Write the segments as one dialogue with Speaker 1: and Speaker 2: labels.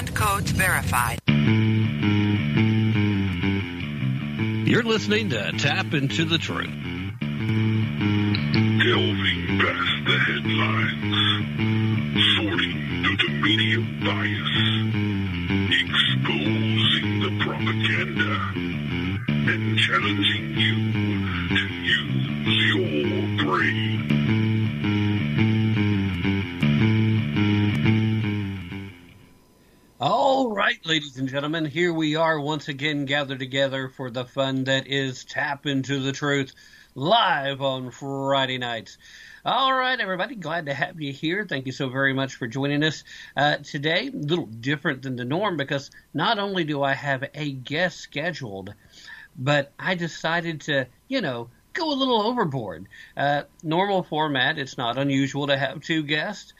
Speaker 1: and codes verified.
Speaker 2: You're listening to Tap Into the Truth.
Speaker 3: Delving past the headlines, sorting through the media bias, exposing the propaganda, and challenging you to use your brain.
Speaker 2: Right, ladies and gentlemen, here we are once again gathered together for the fun that is Tap Into the Truth live on Friday nights. All right, everybody, glad to have you here. Thank you so very much for joining us uh, today. A little different than the norm because not only do I have a guest scheduled, but I decided to, you know, go a little overboard. Uh, normal format, it's not unusual to have two guests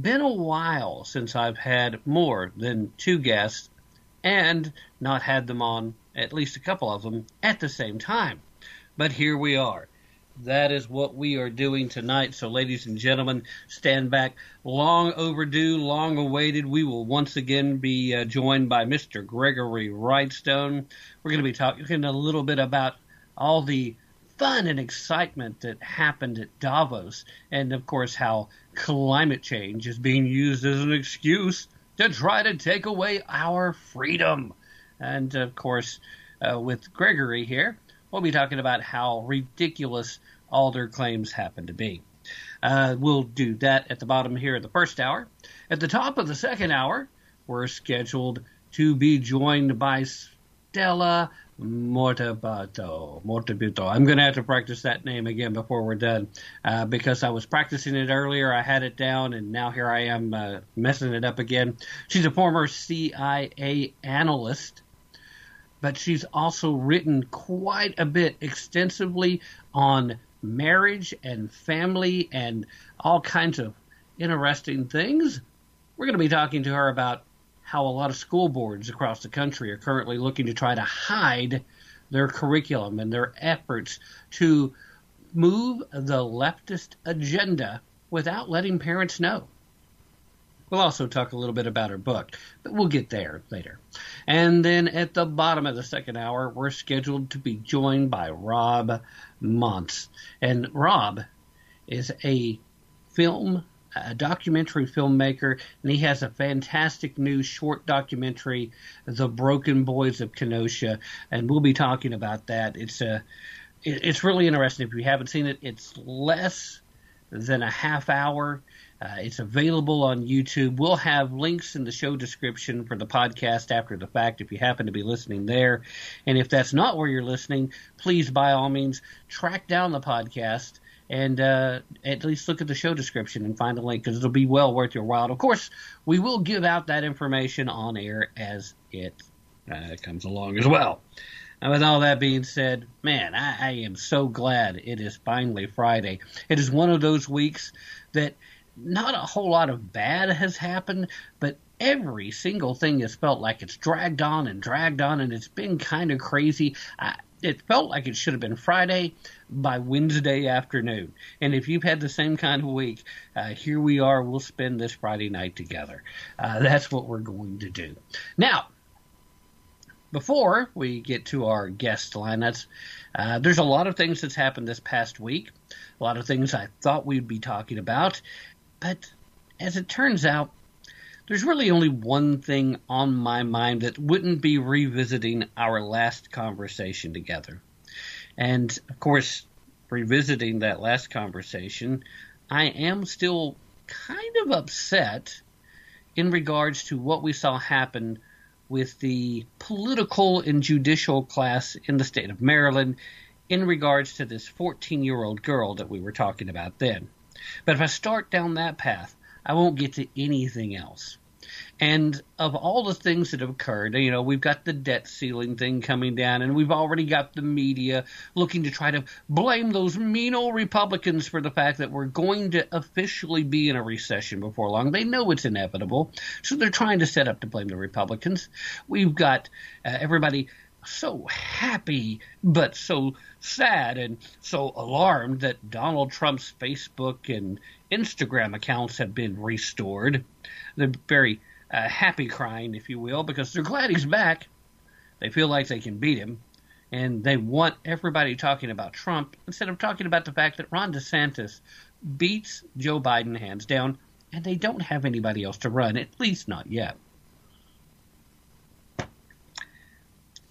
Speaker 2: been a while since I've had more than two guests and not had them on, at least a couple of them, at the same time. But here we are. That is what we are doing tonight. So, ladies and gentlemen, stand back. Long overdue, long awaited. We will once again be uh, joined by Mr. Gregory Wrightstone. We're going to be talking a little bit about all the fun and excitement that happened at Davos, and of course, how climate change is being used as an excuse to try to take away our freedom. And of course, uh, with Gregory here, we'll be talking about how ridiculous all their claims happen to be. Uh, we'll do that at the bottom here of the first hour. At the top of the second hour, we're scheduled to be joined by Stella Mortabato. Mortabuto. I'm going to have to practice that name again before we're done uh, because I was practicing it earlier. I had it down, and now here I am uh, messing it up again. She's a former CIA analyst, but she's also written quite a bit extensively on marriage and family and all kinds of interesting things. We're going to be talking to her about how a lot of school boards across the country are currently looking to try to hide their curriculum and their efforts to move the leftist agenda without letting parents know. We'll also talk a little bit about her book, but we'll get there later. And then at the bottom of the second hour, we're scheduled to be joined by Rob Montz. And Rob is a film a documentary filmmaker, and he has a fantastic new short documentary, "The Broken Boys of Kenosha," and we'll be talking about that. It's a, it's really interesting. If you haven't seen it, it's less than a half hour. Uh, it's available on YouTube. We'll have links in the show description for the podcast after the fact if you happen to be listening there. And if that's not where you're listening, please by all means track down the podcast and uh, at least look at the show description and find the link because it'll be well worth your while. Of course, we will give out that information on air as it uh, comes along as well. And with all that being said, man, I, I am so glad it is finally Friday. It is one of those weeks that not a whole lot of bad has happened, but every single thing has felt like it's dragged on and dragged on, and it's been kind of crazy. I, it felt like it should have been Friday by Wednesday afternoon. And if you've had the same kind of week, uh, here we are. We'll spend this Friday night together. Uh, that's what we're going to do. Now, before we get to our guest lineups, uh, there's a lot of things that's happened this past week. A lot of things I thought we'd be talking about, but as it turns out, there's really only one thing on my mind that wouldn't be revisiting our last conversation together. And of course, revisiting that last conversation, I am still kind of upset in regards to what we saw happen with the political and judicial class in the state of Maryland in regards to this 14 year old girl that we were talking about then. But if I start down that path, I won't get to anything else. And of all the things that have occurred, you know, we've got the debt ceiling thing coming down, and we've already got the media looking to try to blame those mean old Republicans for the fact that we're going to officially be in a recession before long. They know it's inevitable, so they're trying to set up to blame the Republicans. We've got uh, everybody so happy but so sad and so alarmed that Donald Trump's Facebook and Instagram accounts have been restored. They're very uh, happy crying, if you will, because they're glad he's back. They feel like they can beat him, and they want everybody talking about Trump instead of talking about the fact that Ron DeSantis beats Joe Biden hands down, and they don't have anybody else to run, at least not yet.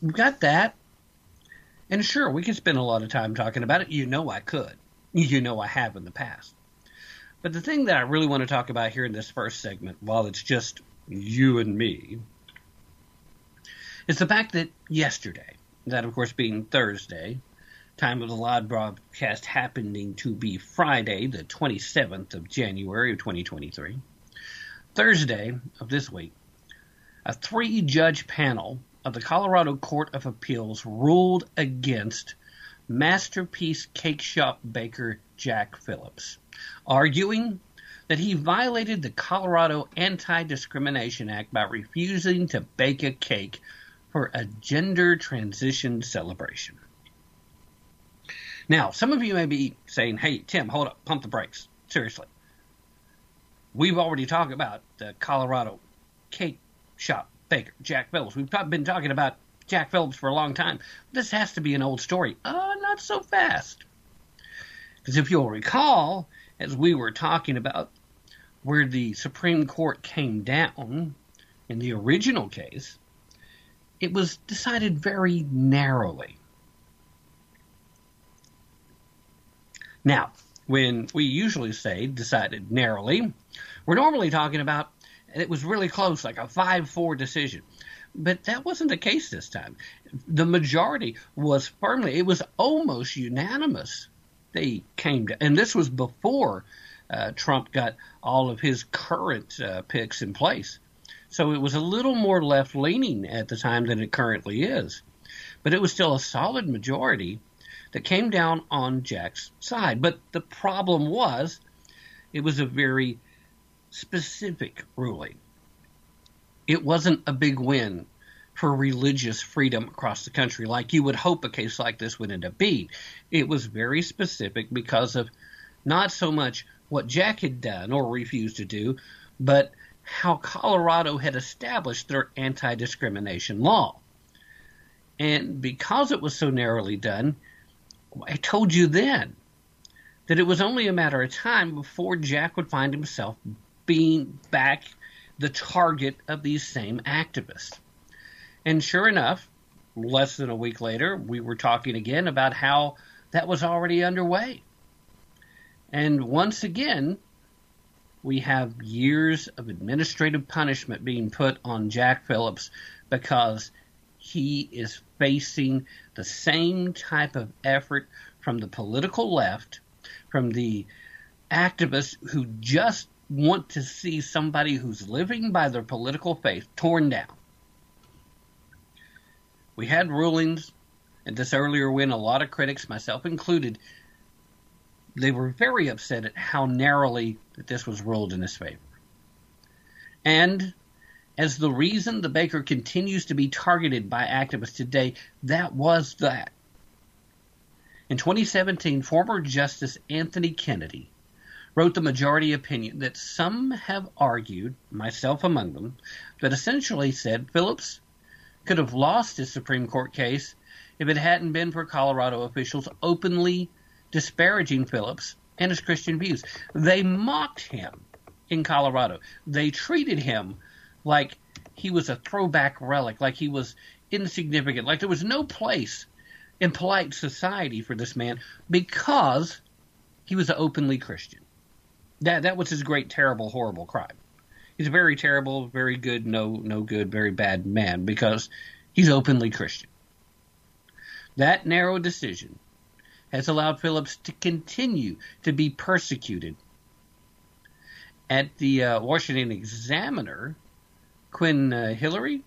Speaker 2: We've got that. And sure, we could spend a lot of time talking about it. You know I could. You know I have in the past. But the thing that I really want to talk about here in this first segment, while it's just you and me, is the fact that yesterday, that of course being Thursday, time of the live broadcast happening to be Friday, the 27th of January of 2023, Thursday of this week, a three judge panel of the Colorado Court of Appeals ruled against Masterpiece Cake Shop baker Jack Phillips, arguing that he violated the Colorado Anti Discrimination Act by refusing to bake a cake for a gender transition celebration. Now, some of you may be saying, hey, Tim, hold up, pump the brakes. Seriously. We've already talked about the Colorado cake shop baker, Jack Phillips. We've been talking about Jack Phillips for a long time. This has to be an old story. Uh, not so fast. Because if you'll recall, as we were talking about where the Supreme Court came down in the original case, it was decided very narrowly. Now, when we usually say decided narrowly, we're normally talking about it was really close, like a 5 4 decision. But that wasn't the case this time. The majority was firmly, it was almost unanimous. They came to, and this was before uh, Trump got all of his current uh, picks in place. So it was a little more left leaning at the time than it currently is. But it was still a solid majority that came down on Jack's side. But the problem was it was a very specific ruling. It wasn't a big win for religious freedom across the country like you would hope a case like this would end up being. It was very specific because of not so much what Jack had done or refused to do, but how Colorado had established their anti discrimination law. And because it was so narrowly done, I told you then that it was only a matter of time before Jack would find himself being back the target of these same activists. And sure enough, less than a week later, we were talking again about how that was already underway. And once again, we have years of administrative punishment being put on Jack Phillips because he is facing the same type of effort from the political left, from the activists who just want to see somebody who's living by their political faith torn down. We had rulings at this earlier win, a lot of critics, myself included, they were very upset at how narrowly that this was ruled in his favor. And as the reason the baker continues to be targeted by activists today, that was that. In 2017, former Justice Anthony Kennedy wrote the majority opinion that some have argued, myself among them, that essentially said Phillips could have lost his Supreme Court case if it hadn't been for Colorado officials openly disparaging Phillips and his Christian views. They mocked him in Colorado. They treated him like he was a throwback relic, like he was insignificant, like there was no place in polite society for this man because he was an openly Christian. That that was his great, terrible, horrible crime. He's a very terrible, very good, no no good, very bad man because he's openly Christian. That narrow decision has allowed Phillips to continue to be persecuted. At the uh, Washington Examiner, Quin uh, Hillyer,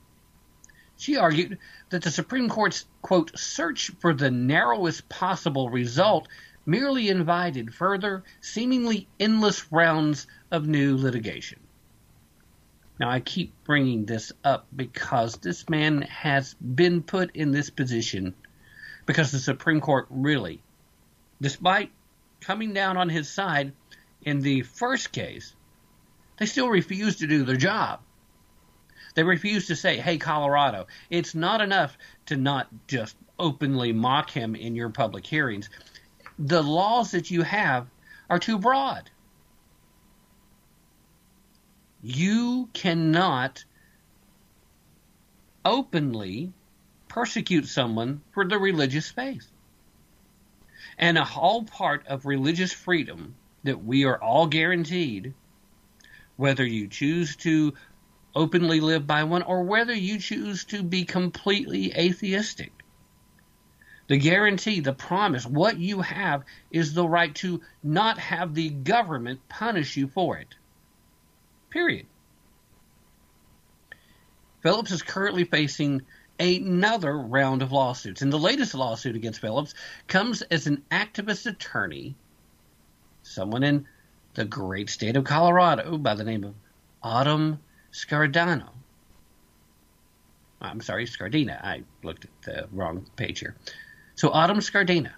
Speaker 2: she argued that the Supreme Court's, quote, search for the narrowest possible result merely invited further, seemingly endless rounds of new litigation. Now, I keep bringing this up because this man has been put in this position because the Supreme Court really despite coming down on his side in the first case, they still refused to do their job. They refuse to say, hey, Colorado, it's not enough to not just openly mock him in your public hearings. The laws that you have are too broad. You cannot openly persecute someone for their religious faith. And a whole part of religious freedom that we are all guaranteed, whether you choose to openly live by one or whether you choose to be completely atheistic. The guarantee, the promise, what you have is the right to not have the government punish you for it. Period. Phillips is currently facing another round of lawsuits. And the latest lawsuit against Phillips comes as an activist attorney, someone in the great state of Colorado by the name of Autumn Scardano. I'm sorry, Scardina. I looked at the wrong page here. So Autumn Scardina,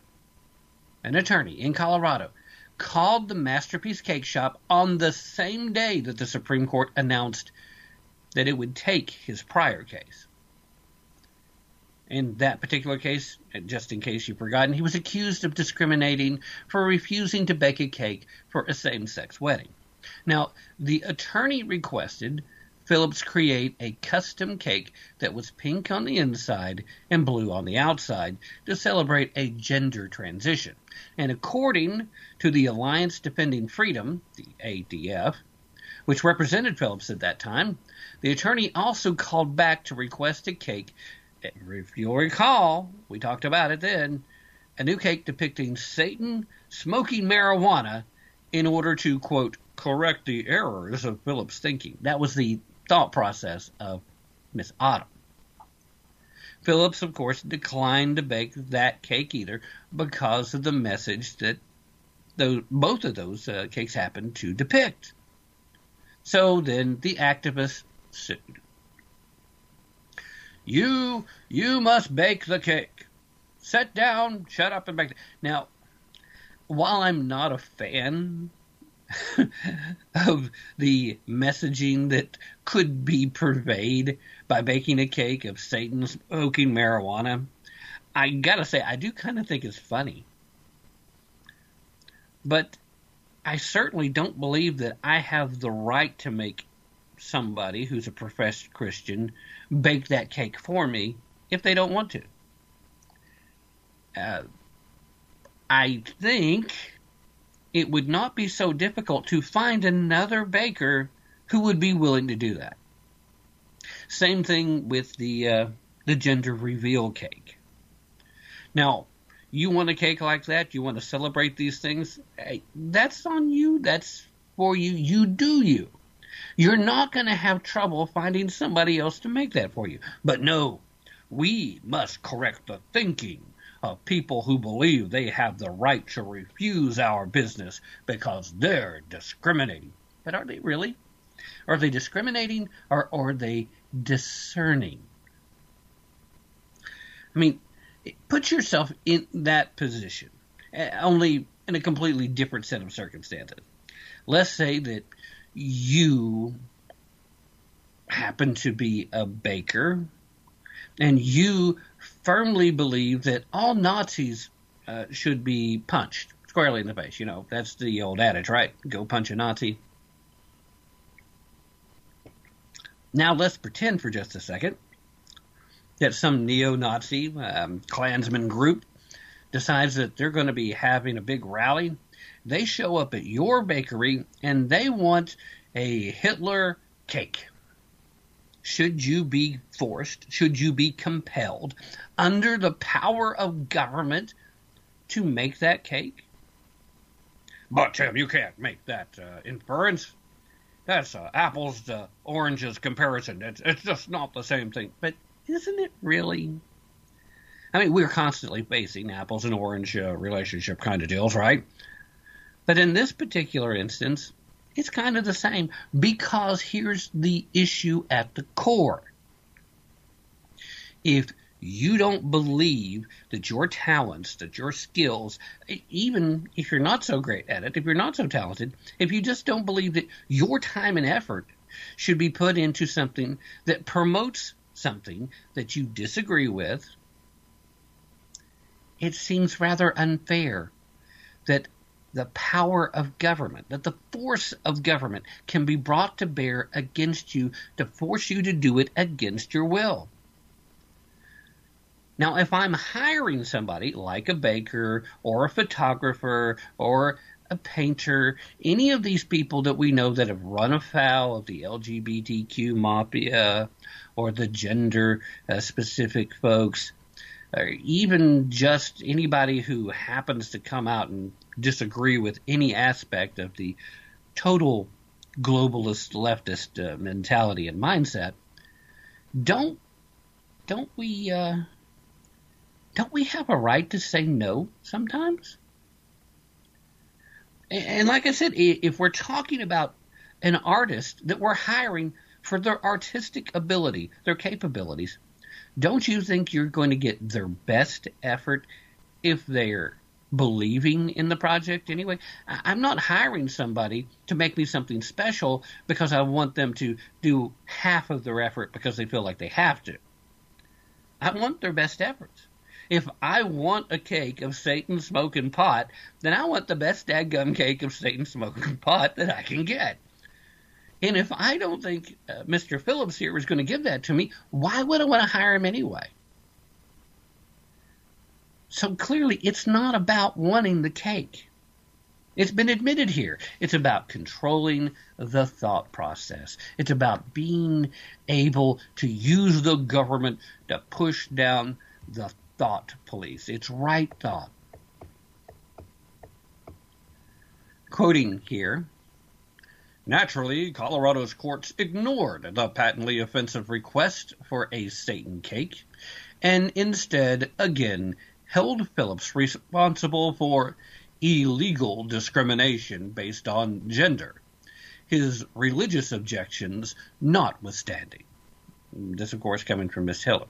Speaker 2: an attorney in Colorado, called the Masterpiece Cake Shop on the same day that the Supreme Court announced that it would take his prior case. In that particular case, just in case you've forgotten, he was accused of discriminating for refusing to bake a cake for a same sex wedding. Now, the attorney requested Phillips create a custom cake that was pink on the inside and blue on the outside to celebrate a gender transition. And according to the Alliance Defending Freedom, the ADF, which represented Phillips at that time, the attorney also called back to request a cake. If you'll recall, we talked about it then, a new cake depicting Satan smoking marijuana in order to, quote, correct the errors of Phillips' thinking. That was the thought process of Miss Autumn. Phillips, of course, declined to bake that cake either because of the message that those, both of those uh, cakes happened to depict. So then the activists sued. You, you must bake the cake. Sit down, shut up, and bake. Now, while I'm not a fan of the messaging that could be purveyed by baking a cake of Satan smoking marijuana, I gotta say, I do kind of think it's funny. But I certainly don't believe that I have the right to make somebody who's a professed Christian bake that cake for me if they don't want to. Uh, I think it would not be so difficult to find another baker who would be willing to do that. Same thing with the uh, the gender reveal cake. Now, you want a cake like that? You want to celebrate these things? Hey, that's on you. That's for you. You do you. You're not going to have trouble finding somebody else to make that for you. But no, we must correct the thinking of people who believe they have the right to refuse our business because they're discriminating. But are they really? Are they discriminating or are they discerning? I mean, put yourself in that position, eh, only in a completely different set of circumstances. Let's say that you happen to be a baker and you firmly believe that all Nazis uh, should be punched squarely in the face. You know, that's the old adage, right? Go punch a Nazi. Now let's pretend for just a second that some neo-Nazi um, Klansman group decides that they're going to be having a big rally. They show up at your bakery and they want a Hitler cake should you be forced, should you be compelled under the power of government to make that cake? But Tim, you can't make that uh, inference. That's uh, apples to oranges comparison. It's, it's just not the same thing. But isn't it really? I mean, we're constantly facing apples and orange uh, relationship kind of deals, right? But in this particular instance, it's kind of the same because here's the issue at the core. If you don't believe that your talents, that your skills, even if you're not so great at it, if you're not so talented, if you just don't believe that your time and effort should be put into something that promotes something that you disagree with, it seems rather unfair that the power of government, that the force of government can be brought to bear against you to force you to do it against your will. Now, if I'm hiring somebody like a baker or a photographer or a painter, any of these people that we know that have run afoul of the LGBTQ mafia or the gender uh, specific folks, or even just anybody who happens to come out and disagree with any aspect of the total globalist leftist uh, mentality and mindset, don't don't we uh, don't we have a right to say no sometimes? And, and like I said, if we're talking about an artist that we're hiring for their artistic ability, their capabilities, don't you think you're going to get their best effort if they're believing in the project anyway. I'm not hiring somebody to make me something special because I want them to do half of their effort because they feel like they have to. I want their best efforts. If I want a cake of Satan smoking pot, then I want the best dadgum cake of Satan smoking pot that I can get. And if I don't think uh, Mr. Phillips here is going to give that to me, why would I want to hire him anyway? So clearly, it's not about wanting the cake. It's been admitted here. It's about controlling the thought process. It's about being able to use the government to push down the thought police. It's right thought. Quoting here Naturally, Colorado's courts ignored the patently offensive request for a Satan cake and instead again held Phillips responsible for illegal discrimination based on gender, his religious objections notwithstanding. This, of course, coming from Miss Hillyer.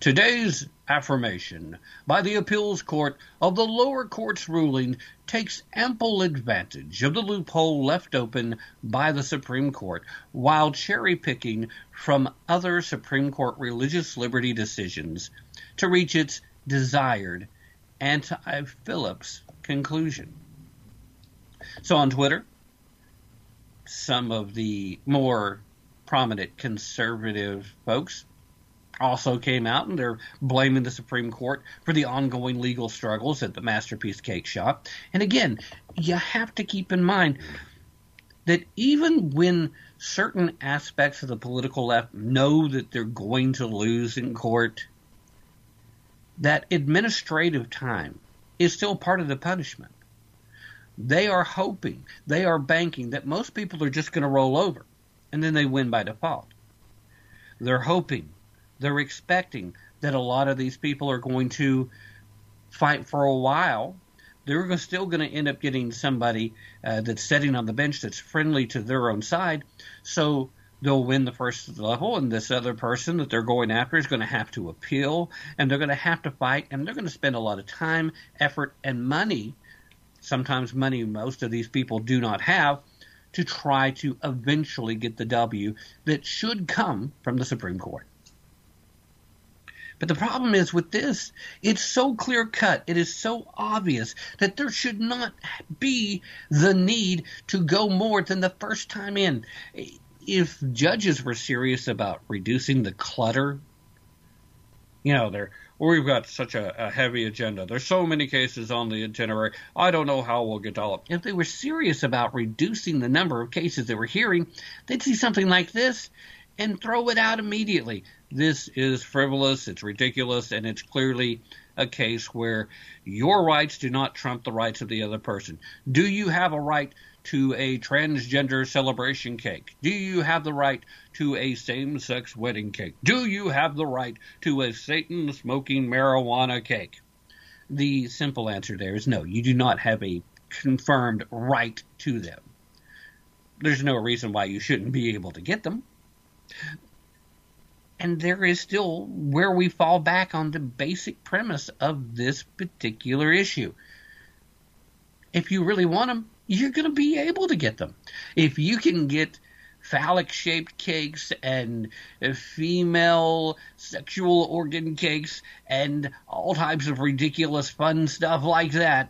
Speaker 2: Today's affirmation by the appeals court of the lower court's ruling takes ample advantage of the loophole left open by the Supreme Court while cherry picking from other Supreme Court religious liberty decisions to reach its desired anti Phillips conclusion. So on Twitter, some of the more prominent conservative folks also came out and they're blaming the Supreme Court for the ongoing legal struggles at the Masterpiece Cake Shop. And again, you have to keep in mind that even when certain aspects of the political left know that they're going to lose in court, that administrative time is still part of the punishment. They are hoping, they are banking that most people are just going to roll over and then they win by default. They're hoping they're expecting that a lot of these people are going to fight for a while. They're still going to end up getting somebody uh, that's sitting on the bench that's friendly to their own side. So they'll win the first level, and this other person that they're going after is going to have to appeal, and they're going to have to fight, and they're going to spend a lot of time, effort, and money. Sometimes money most of these people do not have to try to eventually get the W that should come from the Supreme Court. But the problem is with this, it's so clear cut, it is so obvious that there should not be the need to go more than the first time in. If judges were serious about reducing the clutter, you know, they're we've got such a, a, heavy agenda. There's so many cases on the itinerary. I don't know how we'll get all of. If they were serious about reducing the number of cases they we're hearing, they'd see something like this and throw it out immediately this is frivolous, it's ridiculous, and it's clearly a case where your rights do not trump the rights of the other person. Do you have a right to a transgender celebration cake? Do you have the right to a same sex wedding cake? Do you have the right to a Satan smoking marijuana cake? The simple answer there is no, you do not have a confirmed right to them. There's no reason why you shouldn't be able to get them and there is still where we fall back on the basic premise of this particular issue. If you really want them, you're going to be able to get them. If you can get phallic shaped cakes and female sexual organ cakes and all types of ridiculous fun stuff like that,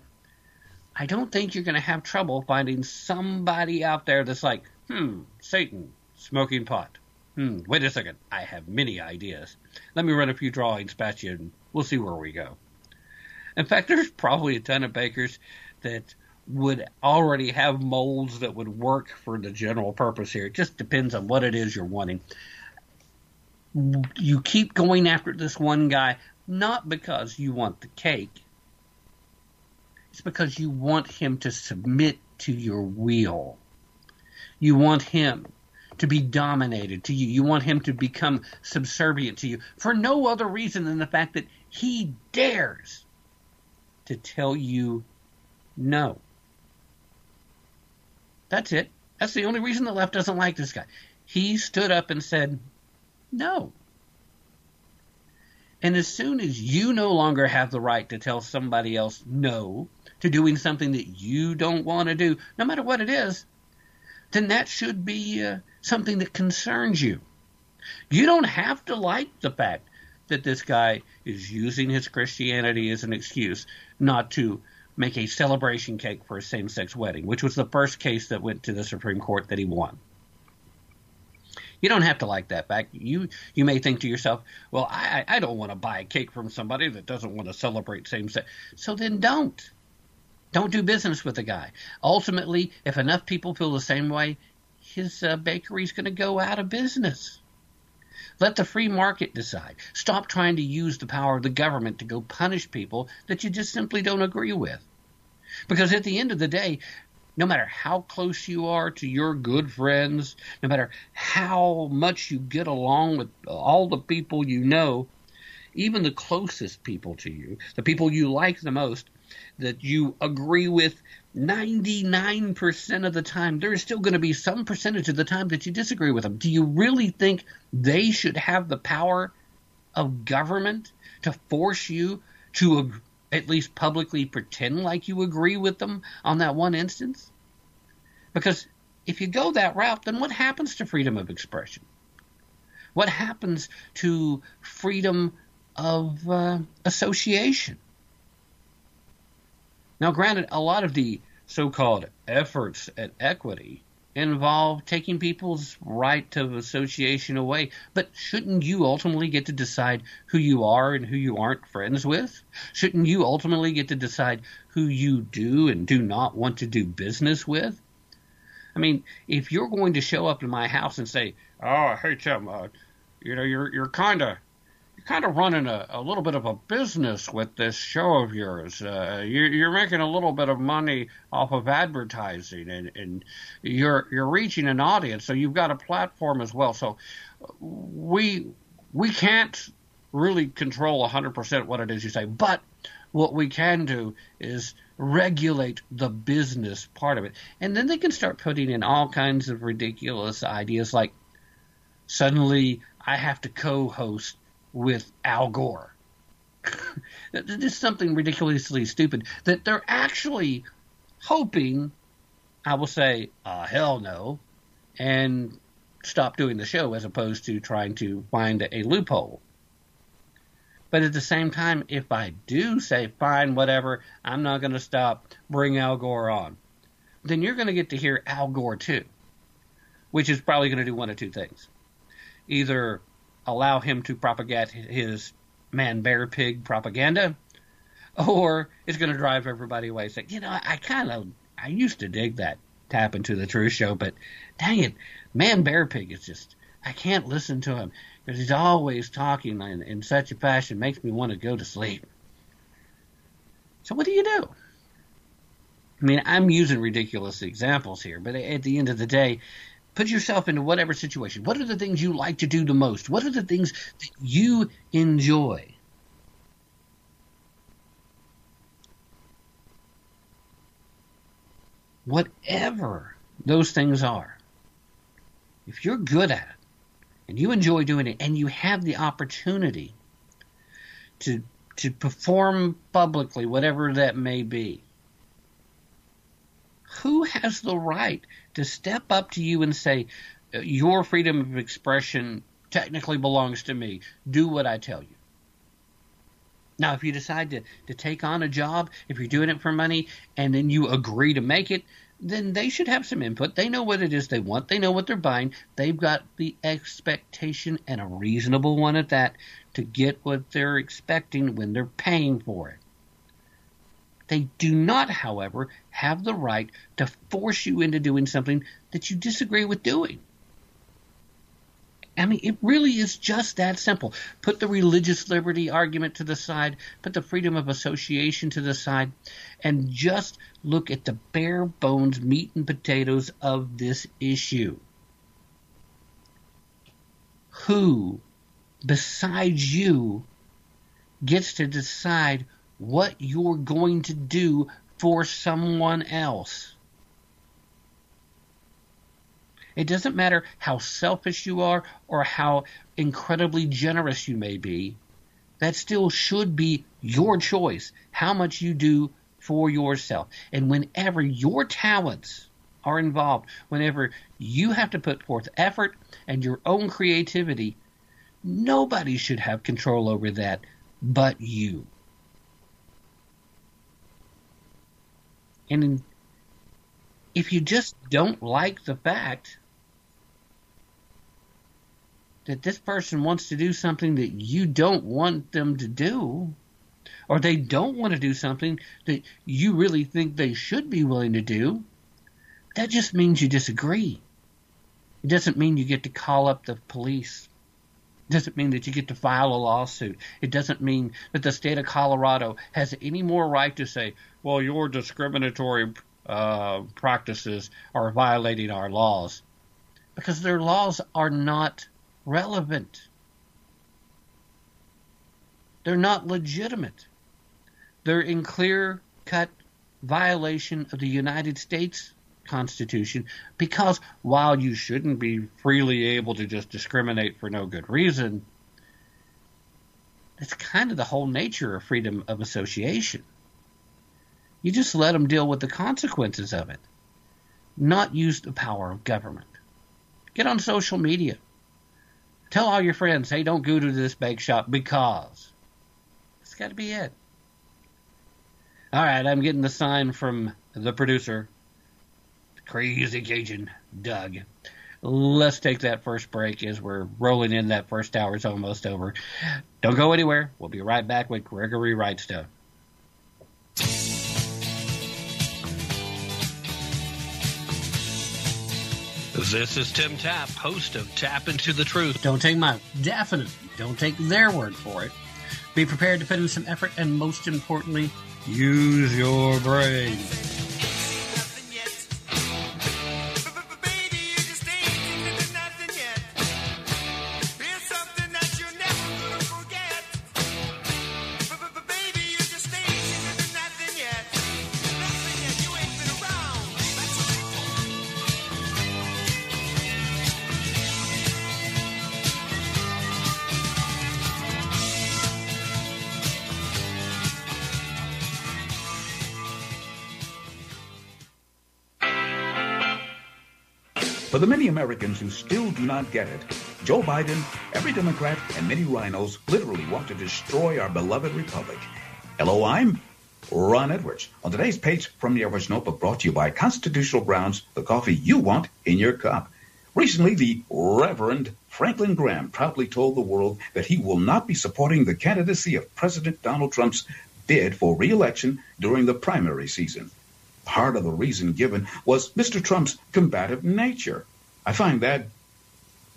Speaker 2: I don't think you're going to have trouble finding somebody out there that's like, hmm, Satan, smoking pot. Hmm, wait a second. I have many ideas. Let me run a few drawings past you and we'll see where we go. In fact, there's probably a ton of bakers that would already have molds that would work for the general purpose here. It just depends on what it is you're wanting. You keep going after this one guy, not because you want the cake, it's because you want him to submit to your will. You want him to be dominated to you. You want him to become subservient to you for no other reason than the fact that he dares to tell you no. That's it. That's the only reason the left doesn't like this guy. He stood up and said, no. And as soon as you no longer have the right to tell somebody else no to doing something that you don't want to do, no matter what it is, then that should be uh, something that concerns you. You don't have to like the fact that this guy is using his Christianity as an excuse not to make a celebration cake for a same sex wedding, which was the first case that went to the Supreme Court that he won. You don't have to like that fact. You you may think to yourself, well, I, I don't want to buy a cake from somebody that doesn't want to celebrate same sex. So then don't. Don't do business with the guy. Ultimately, if enough people feel the same way, his uh, bakery's going to go out of business. Let the free market decide. Stop trying to use the power of the government to go punish people that you just simply don't agree with. Because at the end of the day, no matter how close you are to your good friends, no matter how much you get along with all the people you know, even the closest people to you, the people you like the most, that you agree with 99% of the time, there is still going to be some percentage of the time that you disagree with them. Do you really think they should have the power of government to force you to at least publicly pretend like you agree with them on that one instance? Because if you go that route, then what happens to freedom of expression? What happens to freedom of uh, association? Now, granted, a lot of the so called efforts at equity involve taking people's right of association away. But shouldn't you ultimately get to decide who you are and who you aren't friends with? Shouldn't you ultimately get to decide who you do and do not want to do business with? I mean, if you're going to show up to my house and say, "Oh, hey Tim, uh, you know, you're you're kind of kind of running a, a little bit of a business with this show of yours. Uh, you're, you're making a little bit of money off of advertising, and, and you're you're reaching an audience, so you've got a platform as well. So we we can't really control 100% what it is you say, but what we can do is regulate the business part of it. And then they can start putting in all kinds of ridiculous ideas like suddenly I have to co host with Al Gore. is something ridiculously stupid that they're actually hoping I will say, uh, hell no, and stop doing the show as opposed to trying to find a loophole. But at the same time, if I do say, fine, whatever, I'm not going to stop, bring Al Gore on, then you're going to get to hear Al Gore too, which is probably going to do one of two things. Either allow him to propagate his man bear pig propaganda, or it's going to drive everybody away. Say, you know, I kind of I used to dig that tap into the truth show, but dang it, man bear pig is just I can't listen to him because he's always talking in, in such a fashion makes me want to go to sleep. So what do you do? I mean, I'm using ridiculous examples here, but at the end of the day, Put yourself into whatever situation. What are the things you like to do the most? What are the things that you enjoy? Whatever those things are, if you're good at it and you enjoy doing it and you have the opportunity to to perform publicly, whatever that may be, who has the right to step up to you and say, uh, your freedom of expression technically belongs to me. Do what I tell you. Now, if you decide to, to take on a job, if you're doing it for money, and then you agree to make it, then they should have some input. They know what it is they want. They know what they're buying. They've got the expectation, and a reasonable one at that, to get what they're expecting when they're paying for it. They do not, however, have the right to force you into doing something that you disagree with doing. I mean, it really is just that simple. Put the religious liberty argument to the side, put the freedom of association to the side, and just look at the bare bones meat and potatoes of this issue. Who, besides you, gets to decide what you're going to do for someone else? It doesn't matter how selfish you are or how incredibly generous you may be. That still should be your choice, how much you do for yourself. And whenever your talents are involved, whenever you have to put forth effort and your own creativity, nobody should have control over that but you. And if you just don't like the fact that this person wants to do something that you don't want them to do, or they don't want to do something that you really think they should be willing to do, that just means you disagree. It doesn't mean you get to call up the police. Doesn't mean that you get to file a lawsuit. It doesn't mean that the state of Colorado has any more right to say, well, your discriminatory uh, practices are violating our laws. Because their laws are not relevant. They're not legitimate. They're in clear cut violation of the United States Constitution because while you shouldn't be freely able to just discriminate for no good reason, it's kind of the whole nature of freedom of association. You just let them deal with the consequences of it, not use the power of government. Get on social media. Tell all your friends, hey, don't go to this bake shop because. It's got to be it. All right, I'm getting the sign from the producer, Crazy Cajun Doug. Let's take that first break as we're rolling in. That first hour is almost over. Don't go anywhere. We'll be right back with Gregory Wrightstone. This is Tim Tapp, host of Tap Into the Truth. Don't take my definite, don't take their word for it. Be prepared to put in some effort and most importantly, use your brain.
Speaker 4: The many Americans who still do not get it, Joe Biden, every Democrat, and many RINOs literally want to destroy our beloved republic. Hello, I'm Ron Edwards. On today's page from the Edwards Notebook brought to you by Constitutional Grounds, the coffee you want in your cup. Recently, the Reverend Franklin Graham proudly told the world that he will not be supporting the candidacy of President Donald Trump's bid for re-election during the primary season. Part of the reason given was Mr. Trump's combative nature. I find that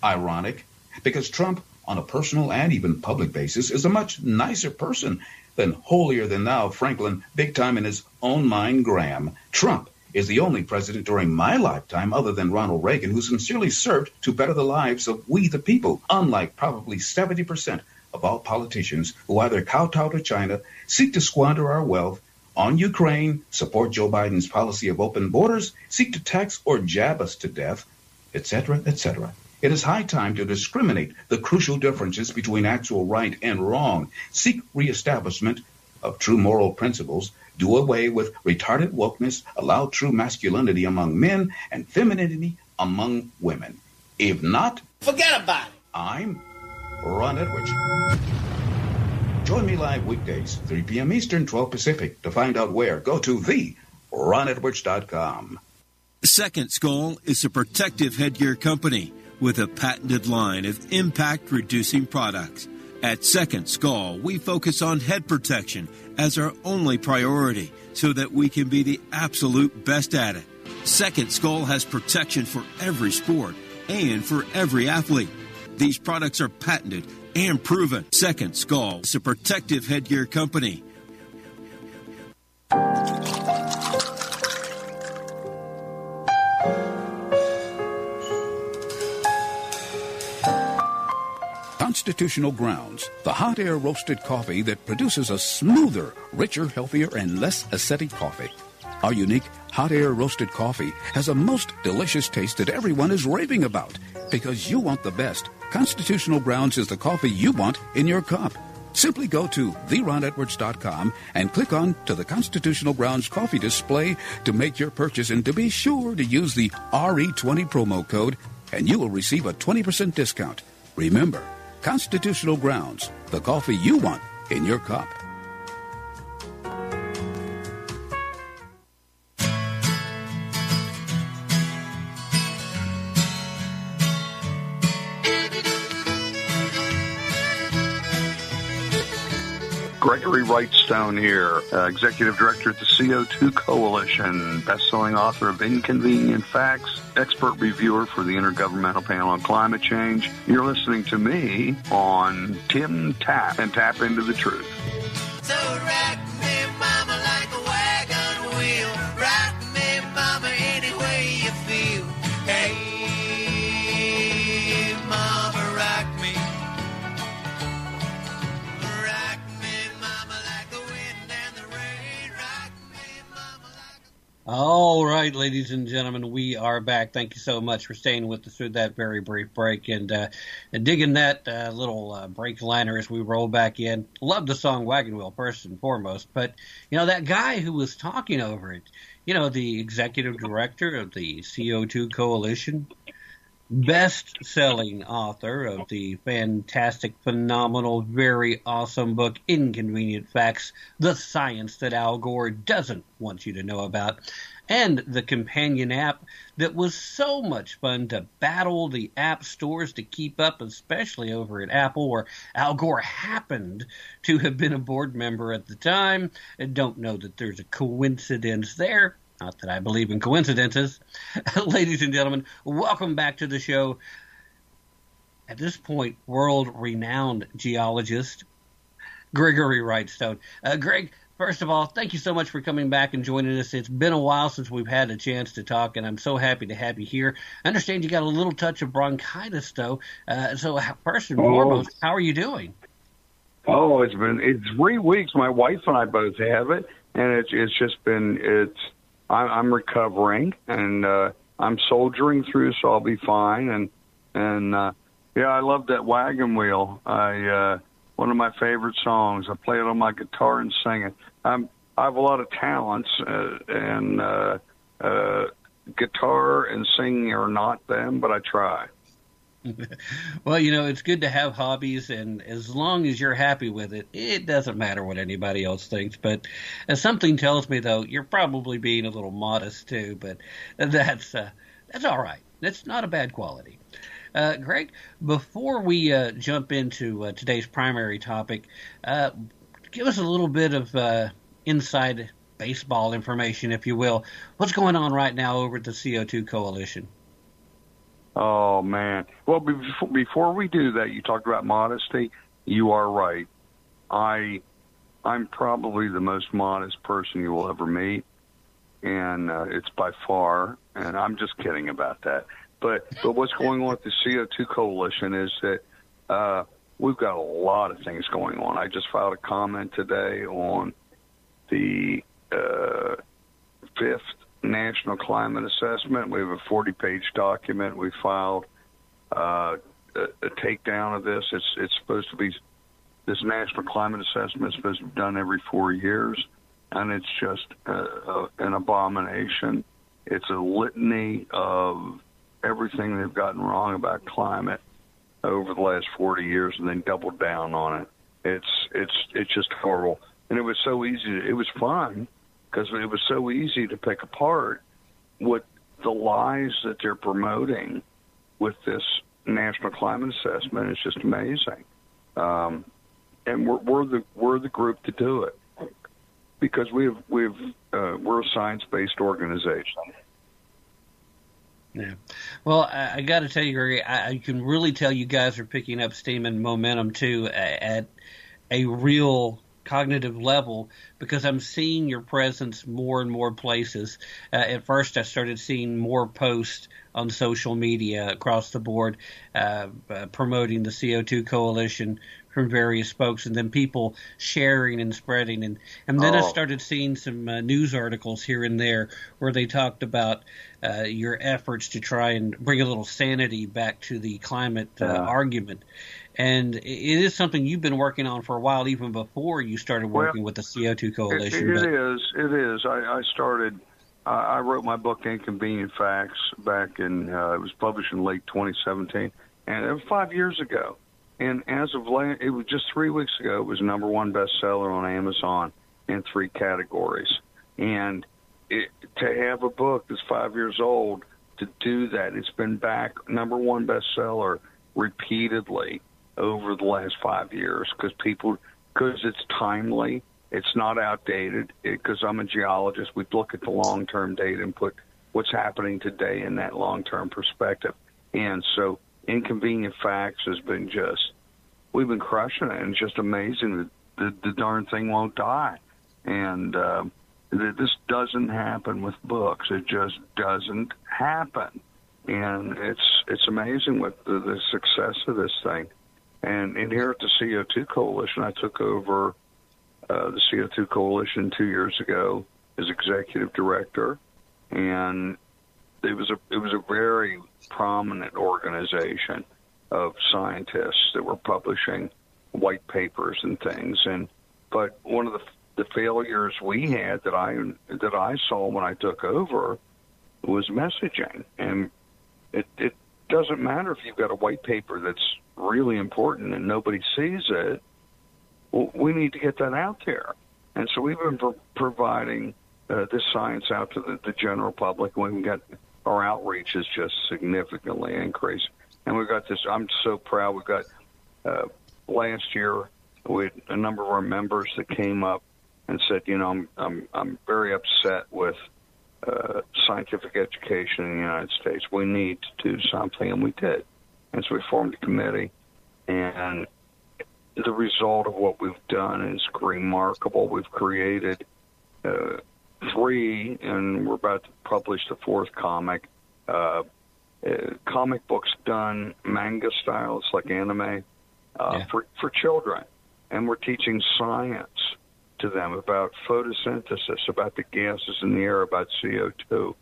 Speaker 4: ironic because Trump, on a personal and even public basis, is a much nicer person than holier than thou Franklin, big time in his own mind Graham. Trump is the only president during my lifetime, other than Ronald Reagan, who sincerely served to better the lives of we the people, unlike probably 70% of all politicians who either kowtow to China, seek to squander our wealth, on Ukraine, support Joe Biden's policy of open borders, seek to tax or jab us to death, etc., etc. It is high time to discriminate the crucial differences between actual right and wrong, seek reestablishment of true moral principles, do away with retarded wokeness, allow true masculinity among men and femininity among women.
Speaker 1: If not,
Speaker 5: forget about it.
Speaker 1: I'm Ron Edwards. Join me live weekdays, 3 p.m. Eastern, 12 Pacific. To find out where, go to the ronedwards.com.
Speaker 6: Second Skull is a protective headgear company with a patented line of impact reducing products. At Second Skull, we focus on head protection as our only priority so that we can be the absolute best at it. Second Skull has protection for every sport and for every athlete. These products are patented and proven. Second Skull is a protective headgear company.
Speaker 4: Constitutional Grounds, the hot air roasted coffee that produces a smoother, richer, healthier, and less acidic coffee. Our unique hot air roasted coffee has a most delicious taste that everyone is raving about. Because you want the best, Constitutional Grounds is the coffee you want in your cup. Simply go to theronedwards.com and click on to the Constitutional Grounds coffee display to make your purchase and to be sure to use the RE20 promo code and you will receive a 20% discount. Remember, Constitutional Grounds, the coffee you want in your cup.
Speaker 7: Gregory Wrightstone here, uh, Executive Director at the CO2 Coalition, best-selling author of Inconvenient Facts, expert reviewer for the Intergovernmental Panel on Climate Change. You're listening to me on Tim Tap and Tap into the Truth.
Speaker 5: So
Speaker 2: All right, ladies and gentlemen, we are back. Thank you so much for staying with us through that very brief break and, uh, and digging that uh, little uh, break liner as we roll back in. Love the song Wagon Wheel first and foremost, but you know that guy who was talking over it, you know the executive director of the CO2 Coalition, best-selling author of the fantastic, phenomenal, very awesome book Inconvenient Facts: The Science That Al Gore Doesn't Want You to Know About, and the companion app that was so much fun to battle the app stores to keep up, especially over at Apple, where Al Gore happened to have been a board member at the time. I don't know that there's a coincidence there. Not that I believe in coincidences. Ladies and gentlemen, welcome back to the show. At this point, world renowned geologist Gregory Wrightstone. Uh, Greg, first of all, thank you so much for coming back and joining us. It's been a while since we've had a chance to talk, and I'm so happy to have you here. I understand you got a little touch of bronchitis, though. Uh, so, first and
Speaker 7: Oh.
Speaker 2: foremost, how are you doing?
Speaker 7: Oh, it's been it's three weeks. My wife and I both have it, and it's it's just been it's I'm, I'm recovering and uh, I'm soldiering through, so I'll be fine. And and uh, yeah, I love that wagon wheel. I uh, one of my favorite songs. I play it on my guitar and sing it. I'm I have a lot of talents, uh, and uh, uh, guitar and singing are not them, but I try.
Speaker 2: Well, you know, it's good to have hobbies, and as long as you're happy with it, it doesn't matter what anybody else thinks. But as something tells me, though, you're probably being a little modest too. But that's uh, that's all right. That's not a bad quality. Uh, Greg, before we uh, jump into uh, today's primary topic, uh, give us a little bit of uh, inside baseball information, if you will. What's going on right now over at the CO2 Coalition?
Speaker 7: Oh man. Well, before, before we do that, you talked about modesty. You are right. I, I'm probably the most modest person you will ever meet, and uh, it's by far. And I'm just kidding about that. But but what's going on with the CO2 coalition is that uh, we've got a lot of things going on. I just filed a comment today on the uh, fifth national climate assessment. We have a 40 page document. We filed uh, a, a takedown of this. It's it's supposed to be this national climate assessment is supposed to be done every four years, and it's just uh, uh, an abomination. It's a litany of everything they've gotten wrong about climate over the last 40 years and then doubled down on it. It's it's it's just horrible. And it was so easy. It was fun because it was so easy to pick apart what the lies that they're promoting with this national climate assessment is just amazing. Um, and we're, we're the we're the group to do it because we've we've uh, we're a science based organization.
Speaker 2: Yeah. Well, I, I got to tell you, Greg, I, I can really tell you guys are picking up steam and momentum too at a real cognitive level because I'm seeing your presence more and more places. Uh, at first, I started seeing more posts on social media across the board uh, uh, promoting the CO2 coalition from various folks, and then people sharing and spreading, and and then I
Speaker 7: Oh.
Speaker 2: started seeing some uh, news articles here and there where they talked about uh, your efforts to try and bring a little sanity back to the climate uh, argument. And it it is something you've been working on for a while, even before you started
Speaker 7: Well,
Speaker 2: working with the CO2 coalition.
Speaker 7: it
Speaker 2: but
Speaker 7: is. It is. I, I started. I I wrote my book Inconvenient Facts back in. Uh, it was published in late 2017, and it was five years ago. And as of late, it was just three weeks ago. It was number one bestseller on Amazon in three categories. And it, to have a book that's five years old to do that, it's been back number one bestseller repeatedly over the last five years because people because it's timely it's not outdated because I'm a geologist. We look at the long term data and put what's happening today in that long term perspective. And so, inconvenient facts has been just we've been crushing it, and it's just amazing that the, the darn thing won't die. And um, th- this doesn't happen with books. It just doesn't happen. And it's it's amazing with the, the success of this thing. And, at the CO2 Coalition, I took over uh, the CO2 Coalition two years ago as executive director, and it was a it was a very prominent organization of scientists that were publishing white papers and things. And but one of the the failures we had that I that I saw when I took over was messaging, and it it doesn't matter if you've got a white paper that's really important and nobody sees it well, we need to get that out there. And so we've been pro- providing uh, this science out to the, the general public. We've got our outreach has just significantly increased, and we've got this. I'm so proud. We've got uh, last year we had a number of our members that came up and said, you know, I'm I'm I'm very upset with uh, scientific education in the United States. We need to do something, and we did. And so we formed a committee, and the result of what we've done is remarkable. We've created uh, three, and we're about to publish the fourth comic. Uh, uh, comic books done manga style, it's like anime uh,
Speaker 2: Yeah.
Speaker 7: for for children, and we're teaching science to them about photosynthesis, about the gases in the air, about CO two,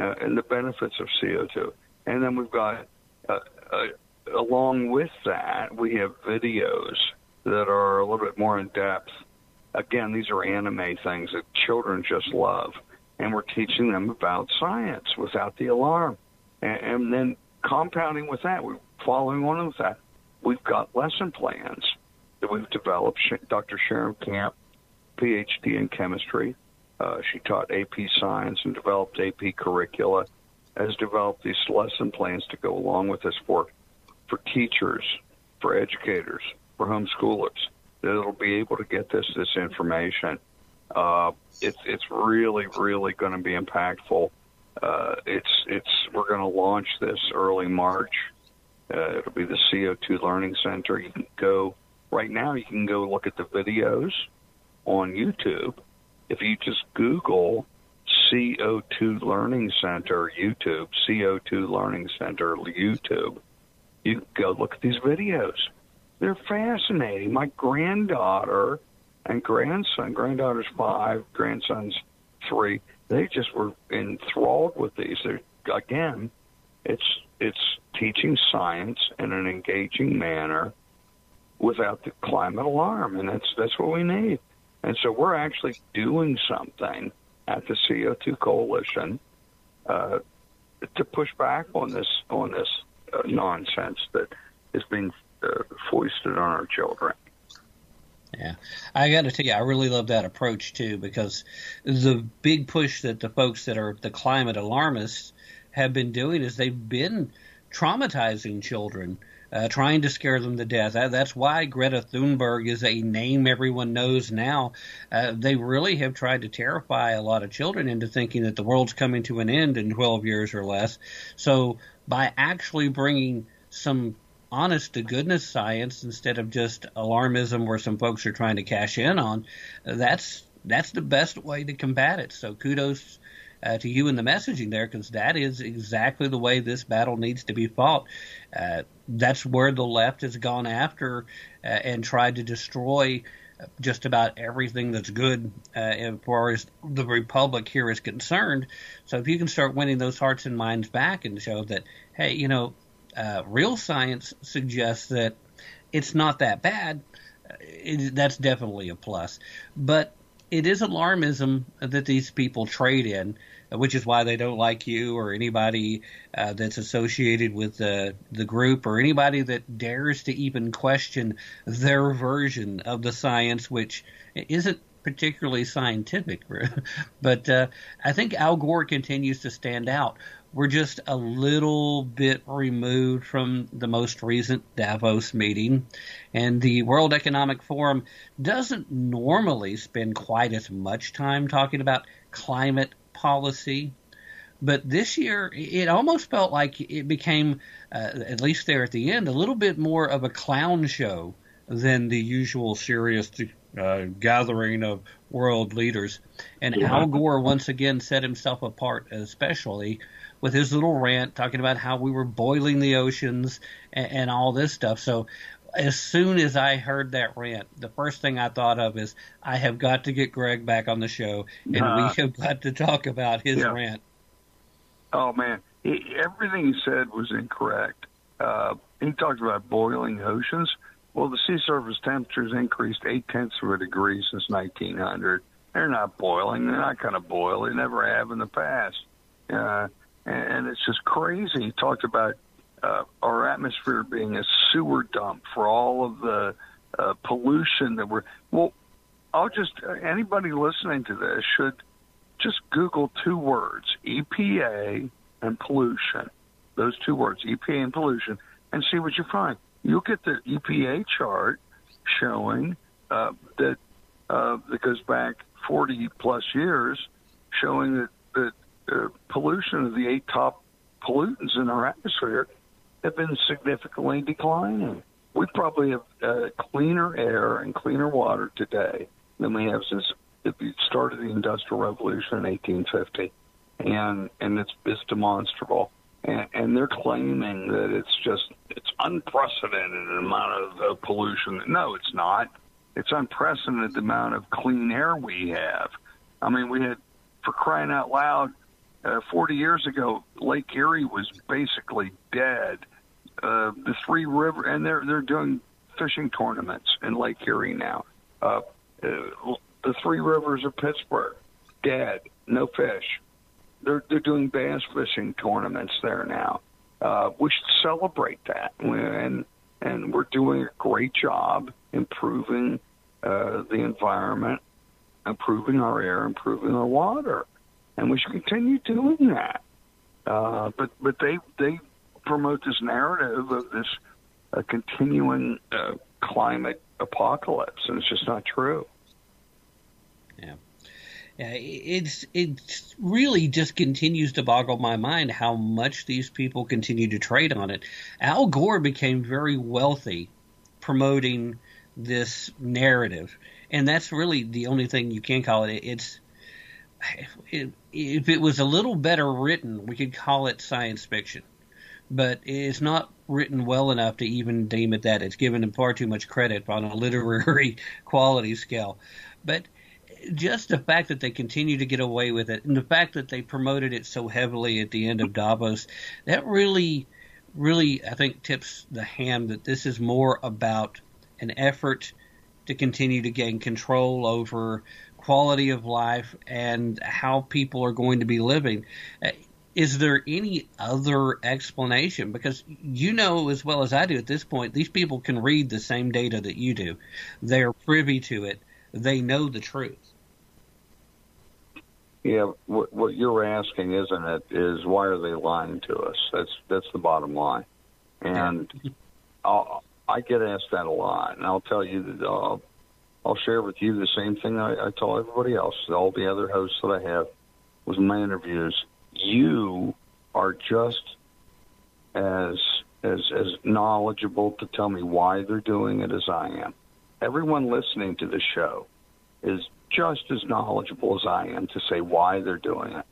Speaker 7: uh, and the benefits of CO two. And then we've got uh, uh, along with that, we have videos that are a little bit more in depth. Again, these are anime things that children just love, and we're teaching them about science without the alarm. And, and then compounding with that, we're following on with that. We've got lesson plans that we've developed. Dr. Sharon Camp, PhD in chemistry, uh, she taught AP Science and developed AP curricula, has developed these lesson plans to go along with this for for teachers, for educators, for homeschoolers, that it'll be able to get this this information. Uh, it's it's really really going to be impactful. Uh, it's it's we're going to launch this early March. Uh, it'll be the CO2 Learning Center. You can go right now. You can go look at the videos on YouTube. If you just Google CO2 Learning Center YouTube, CO2 Learning Center YouTube, you go look at these videos. They're fascinating. My granddaughter and grandson, granddaughter's five, grandson's three, they just were enthralled with these. They're, again, it's it's teaching science in an engaging manner without the climate alarm, and that's that's what we need. And so we're actually doing something at the CO2 Coalition uh, to push back on this on this uh, nonsense that is being uh, foisted on our children.
Speaker 2: Yeah, I got to tell you, I really love that approach too because the big push that the folks that are the climate alarmists have been doing is they've been traumatizing children, uh, trying to scare them to death. That, that's why Greta Thunberg is a name everyone knows now. Uh, they really have tried to terrify a lot of children into thinking that the world's coming to an end in 12 years or less. So by actually bringing some honest to goodness science instead of just alarmism where some folks are trying to cash in on, that's that's the best way to combat it. So kudos uh, to you in the messaging there because that is exactly the way this battle needs to be fought. Uh, that's where the left has gone after uh, and tried to destroy just about everything that's good uh, as far as the republic here is concerned. So if you can start winning those hearts and minds back and show that, hey, you know, uh, real science suggests that it's not that bad, uh, it, that's definitely a plus. But it is alarmism that these people trade in, which is why they don't like you or anybody uh, that's associated with the the group or anybody that dares to even question their version of the science, which isn't particularly scientific. but uh, I think Al Gore continues to stand out. We're just a little bit removed from the most recent Davos meeting, and the World Economic Forum doesn't normally spend quite as much time talking about climate policy. But this year, it almost felt like it became, uh, at least there at the end, a little bit more of a clown show than the usual serious uh, gathering of world leaders. And yeah. Al Gore once again set himself apart, especially with his little rant talking about how we were boiling the oceans and, and all this stuff. So as soon as I heard that rant, the first thing I thought of is I have got to get Greg back on the show, and uh, we have got to talk about his yeah. rant.
Speaker 7: Oh man, he, everything he said was incorrect. Uh, he talked about boiling oceans. Well, the sea surface temperatures increased eight tenths of a degree since 1900. They're not boiling. They're not going to boil. They never have in the past. Uh, and it's just crazy. He talked about uh, our atmosphere being a sewer dump for all of the uh, pollution that we're. Well, I'll just anybody listening to this should just Google two words: EPA and pollution. Those two words, EPA and pollution, and see what you find. You'll get the EPA chart showing uh, that uh, that goes back 40 plus years, showing that that uh, pollution of the eight top pollutants in our atmosphere have been significantly declining. We probably have uh, cleaner air and cleaner water today than we have since it started the Industrial Revolution in 1850, and and it's it's demonstrable. And, and they're claiming that it's just it's unprecedented amount of uh, pollution. No, it's not. It's unprecedented the amount of clean air we have. I mean, we had, for crying out loud, uh, 40 years ago, Lake Erie was basically dead. Uh, the three river, and they're they're doing fishing tournaments in Lake Erie now. Uh, uh, the three rivers of Pittsburgh, dead, no fish. They're they're doing bass fishing tournaments there now. Uh, we should celebrate that, and and we're doing a great job improving uh, the environment, improving our air, improving our water and we should continue doing that. Uh, but but they they promote this narrative of this uh, continuing uh, climate apocalypse, and it's just not true.
Speaker 2: Yeah. Yeah, it's it really just continues to boggle my mind how much these people continue to trade on it. Al Gore became very wealthy promoting this narrative, and that's really the only thing you can call it. It's if it was a little better written, we could call it science fiction. But it's not written well enough to even deem it that. It's given far too much credit on a literary quality scale. But just the fact that they continue to get away with it, and the fact that they promoted it so heavily at the end of Davos, that really, really, I think, tips the hand that this is more about an effort to continue to gain control over quality of life and how people are going to be living. Uh, is there any other explanation? Because you know as well as I do at this point, these people can read the same data that you do. They're privy to it. They know the truth.
Speaker 7: Yeah, what, what you're asking, isn't it, is why are they lying to us? That's that's the bottom line. And I'll, I get asked that a lot, and I'll tell you that uh, I'll share with you the same thing I, I tell everybody else, all the other hosts that I have, with my interviews. You are just as as as knowledgeable to tell me why they're doing it as I am. Everyone listening to the show is just as knowledgeable as I am to say why they're doing it.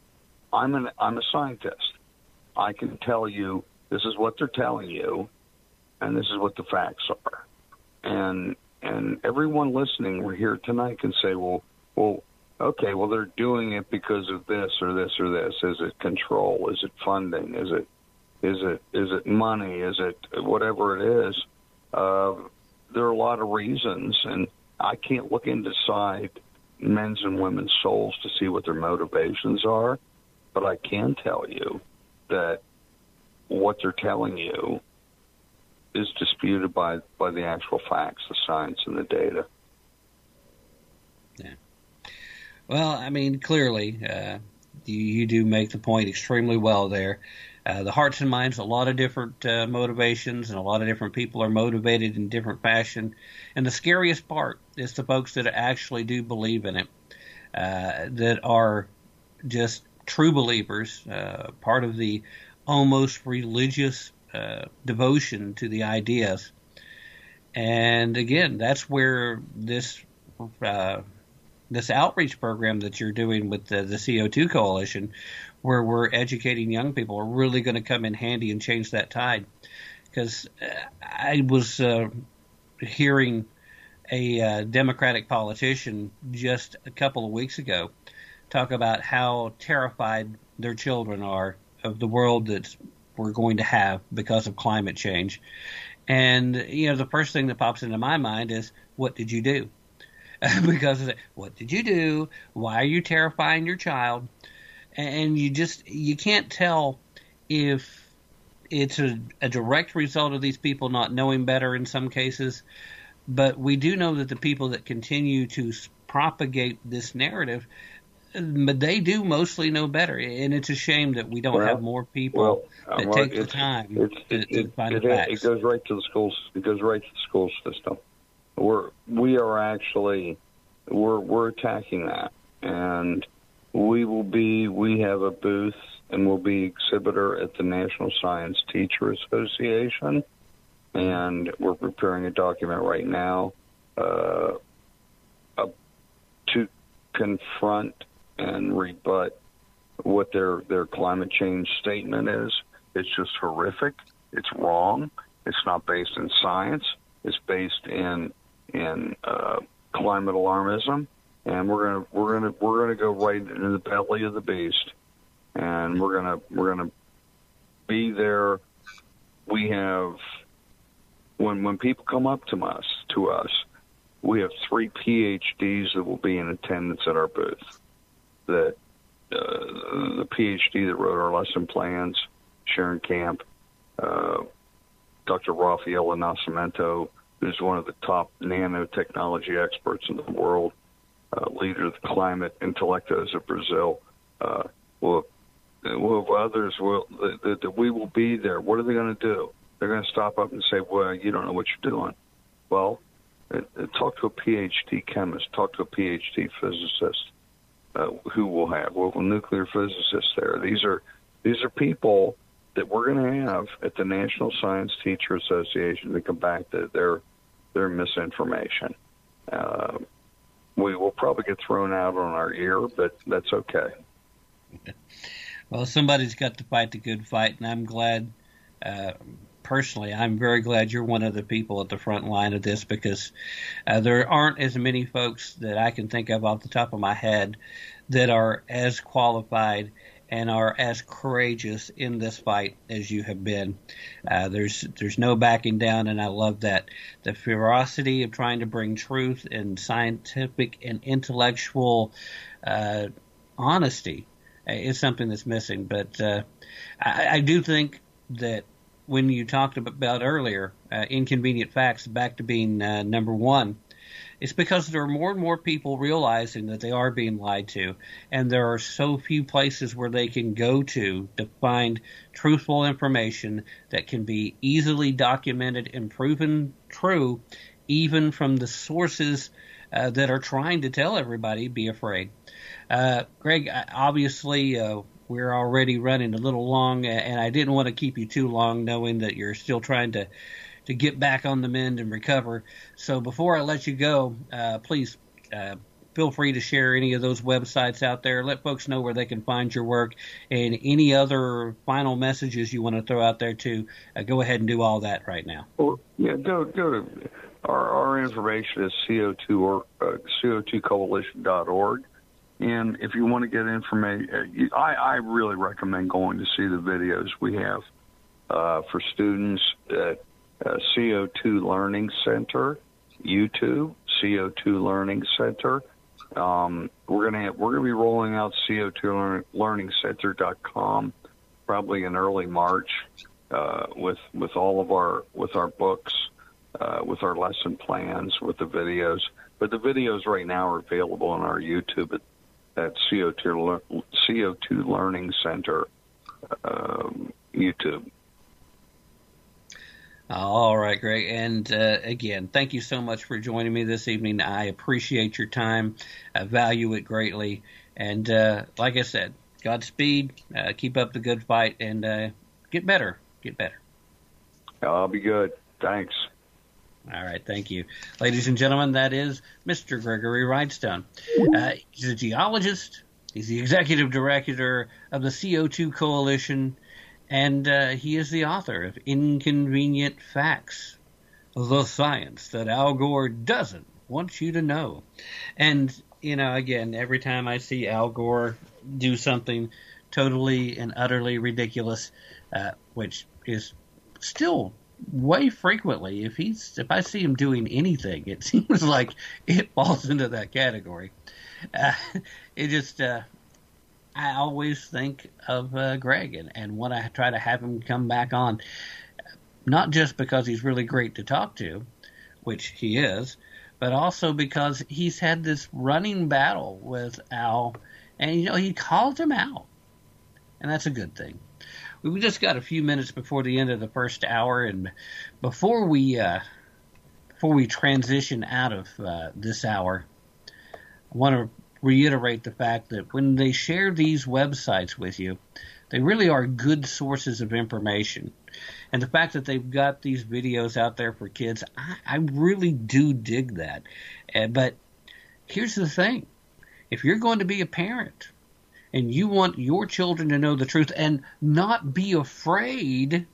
Speaker 7: I'm an I'm a scientist. I can tell you this is what they're telling you, and this is what the facts are. And and everyone listening, we're here tonight can say, well, well, okay, well they're doing it because of this or this or this. Is it control? Is it funding? Is it is it is it money? Is it whatever it is? Uh, there are a lot of reasons, and I can't look inside men's and women's souls to see what their motivations are, but I can tell you that what they're telling you is disputed by by the actual facts, the science, and the data.
Speaker 2: Yeah. Well, I mean, clearly, uh, you, you do make the point extremely well there. Uh, the hearts and minds, a lot of different uh, motivations, and a lot of different people are motivated in different fashion. And the scariest part is the folks that actually do believe in it, uh, that are just true believers, uh, part of the almost religious uh, devotion to the ideas. And again, that's where this uh, this outreach program that you're doing with the, the CO2 Coalition, where we're educating young people, are really going to come in handy and change that tide. Because I was uh, hearing a uh, Democratic politician just a couple of weeks ago talk about how terrified their children are of the world that we're going to have because of climate change. And you know, the first thing that pops into my mind is, what did you do? because what did you do? Why are you terrifying your child? And you just you can't tell if it's a, a direct result of these people not knowing better in some cases, but we do know that the people that continue to propagate this narrative but they do mostly know better, and it's a shame that we don't
Speaker 7: Well,
Speaker 2: have more people
Speaker 7: well,
Speaker 2: that
Speaker 7: um,
Speaker 2: take the time
Speaker 7: It's,
Speaker 2: to,
Speaker 7: it,
Speaker 2: to find
Speaker 7: it,
Speaker 2: the
Speaker 7: it goes right to the schools. It goes right to the school system. We're we are actually we're we're attacking that, and we will be. We have a booth, and we'll be exhibitor at the National Science Teacher Association, and we're preparing a document right now uh, to confront and rebut what their their climate change statement is. It's just horrific. It's wrong. It's not based in science. It's based in in uh, climate alarmism, and we're gonna we're gonna we're gonna go right into the belly of the beast, and we're gonna we're gonna be there. We have when when people come up to us to us, we have three PhDs that will be in attendance at our booth that uh, the PhD that wrote our lesson plans, Sharon Camp, uh, Dr. Rafaela Nascimento, who's one of the top nanotechnology experts in the world, uh, leader of the climate intellectos of Brazil. Uh, will have others will that, that we will be there. What are they going to do? They're going to stop up and say, "Well, you don't know what you're doing." Well, uh, uh, talk to a PhD chemist, talk to a PhD physicist, uh, who will have local nuclear physicists there. These are these are people that we're going to have at the National Science Teacher Association to combat the, their their misinformation. Uh, we will probably get thrown out on our ear, but that's okay.
Speaker 2: Well, somebody's got to fight the good fight, and I'm glad. Uh, personally, I'm very glad you're one of the people at the front line of this because uh, there aren't as many folks that I can think of off the top of my head that are as qualified and are as courageous in this fight as you have been. Uh, there's there's no backing down, and I love that the ferocity of trying to bring truth and scientific and intellectual uh, honesty is something that's missing. But uh, I, I do think that when you talked about earlier, uh, inconvenient facts back to being uh, number one, it's because there are more and more people realizing that they are being lied to, and there are so few places where they can go to to find truthful information that can be easily documented and proven true, even from the sources uh, that are trying to tell everybody be afraid. Uh, Greg, obviously, uh, we're already running a little long, and I didn't want to keep you too long, knowing that you're still trying to to get back on the mend and recover. So before I let you go, uh, please uh, feel free to share any of those websites out there. Let folks know where they can find your work and any other final messages you want to throw out there too. Uh, go ahead and do all that right now.
Speaker 7: Well, yeah, go go to our, our information is CO2 or uh, CO2coalition.org. And if you want to get information, uh, I, I really recommend going to see the videos we have uh, for students at uh, CO2 Learning Center, YouTube, CO2 Learning Center. Um, we're gonna we're gonna be rolling out CO2 Learning Center.com probably in early March uh, with with all of our with our books, uh, with our lesson plans, with the videos. But the videos right now are available on our YouTube at, at CO2 CO2 Learning Center um, YouTube.
Speaker 2: All right, Greg. And uh, again, thank you so much for joining me this evening. I appreciate your time. I value it greatly. And uh, like I said, Godspeed. Uh, keep up the good fight and uh, get better. Get better.
Speaker 7: I'll be good. Thanks.
Speaker 2: All right, thank you. Ladies and gentlemen, that is Mr. Gregory Wrightstone. Uh, he's a geologist. He's the executive director of the CO2 Coalition and uh, he is the author of Inconvenient Facts, the science that Al Gore doesn't want you to know. And, you know, again, every time I see Al Gore do something totally and utterly ridiculous, uh, which is still way frequently, if he's if I see him doing anything, it seems like it falls into that category. Uh, it just uh, I always think of uh, Greg and, and want I try to have him come back on, not just because he's really great to talk to, which he is, but also because he's had this running battle with Al, and you know he calls him out, and that's a good thing. We've just got a few minutes before the end of the first hour, and before we uh, before we transition out of uh, this hour, I want to reiterate the fact that when they share these websites with you, they really are good sources of information. And the fact that they've got these videos out there for kids, I, I really do dig that. Uh, but here's the thing if you're going to be a parent and you want your children to know the truth and not be afraid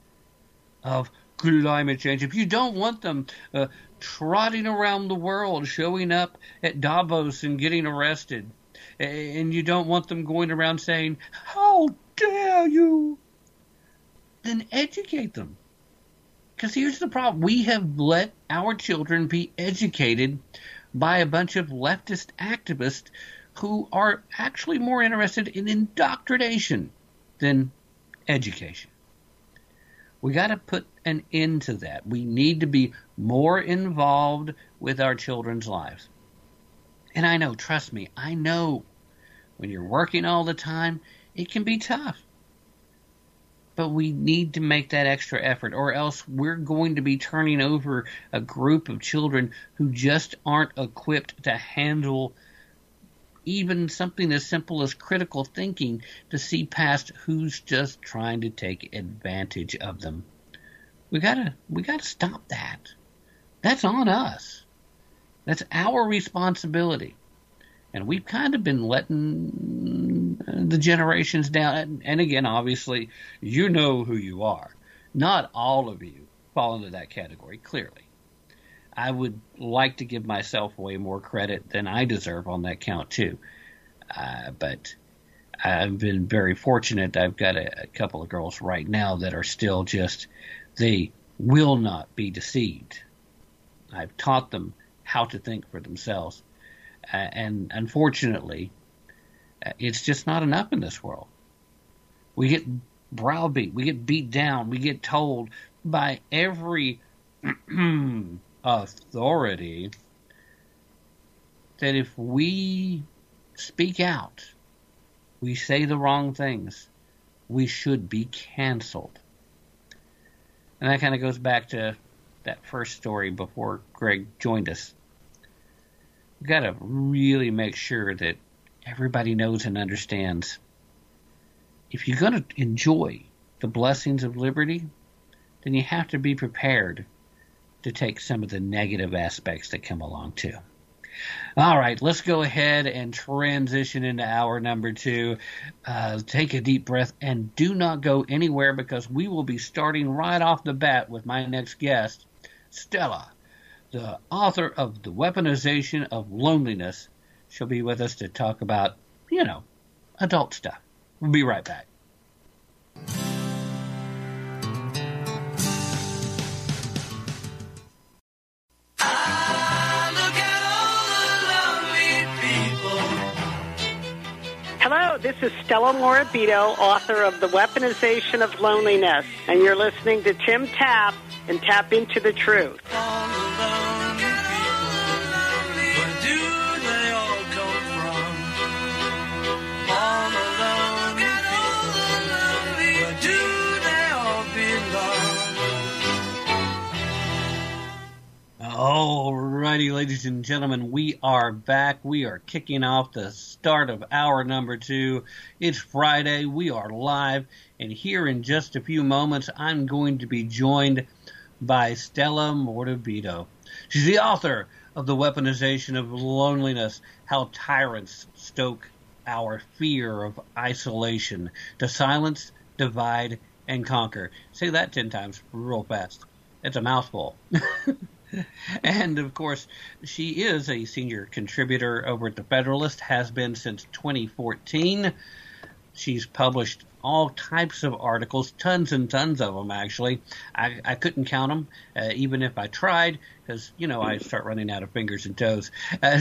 Speaker 2: of climate change, if you don't want them uh, trotting around the world, showing up at Davos and getting arrested. And you don't want them going around saying, How dare you? Then educate them. Because here's the problem we have let our children be educated by a bunch of leftist activists who are actually more interested in indoctrination than education. We got to put an end to that. We need to be more involved with our children's lives. And I know, trust me, I know when you're working all the time, it can be tough. But we need to make that extra effort, or else we're going to be turning over a group of children who just aren't equipped to handle even something as simple as critical thinking to see past who's just trying to take advantage of them. We gotta we gotta stop that. That's on us. That's our responsibility. And we've kind of been letting the generations down. And again, obviously, you know who you are. Not all of you fall into that category, clearly. I would like to give myself way more credit than I deserve on that count, too. Uh, but I've been very fortunate. I've got a, a couple of girls right now that are still just they will not be deceived. I've taught them how to think for themselves. Uh, and unfortunately, Uh, It's just not enough in this world. We get browbeat, we get beat down, we get told by every authority that if we speak out, we say the wrong things, we should be canceled. And that kind of goes back to that first story before Greg joined us. We've got to really make sure that everybody knows and understands. If you're going to enjoy the blessings of liberty, then you have to be prepared to take some of the negative aspects that come along too. All right, let's go ahead and transition into hour number two. Uh, take a deep breath and do not go anywhere because we will be starting right off the bat with my next guest, Stella, the author of The Weaponization of Loneliness. She'll be with us to talk about, you know, adult stuff. We'll be right back.
Speaker 8: This is Stella Morabito, author of The Weaponization of Loneliness, and you're listening to Tim Tap and Tap into the Truth.
Speaker 2: Alrighty, ladies and gentlemen, we are back. We are kicking off the start of hour number two. It's Friday. We are live, and here in just a few moments, I'm going to be joined by Stella Morabito. She's the author of The Weaponization of Loneliness How Tyrants Stoke Our Fear of Isolation to Silence, Divide, and Conquer. Say that 10 times real fast. It's a mouthful. and of course, she is a senior contributor over at the Federalist, has been since 2014. She's published all types of articles, tons and tons of them, actually. I, I couldn't count them, uh, even if I tried, because, you know, I start running out of fingers and toes. Uh,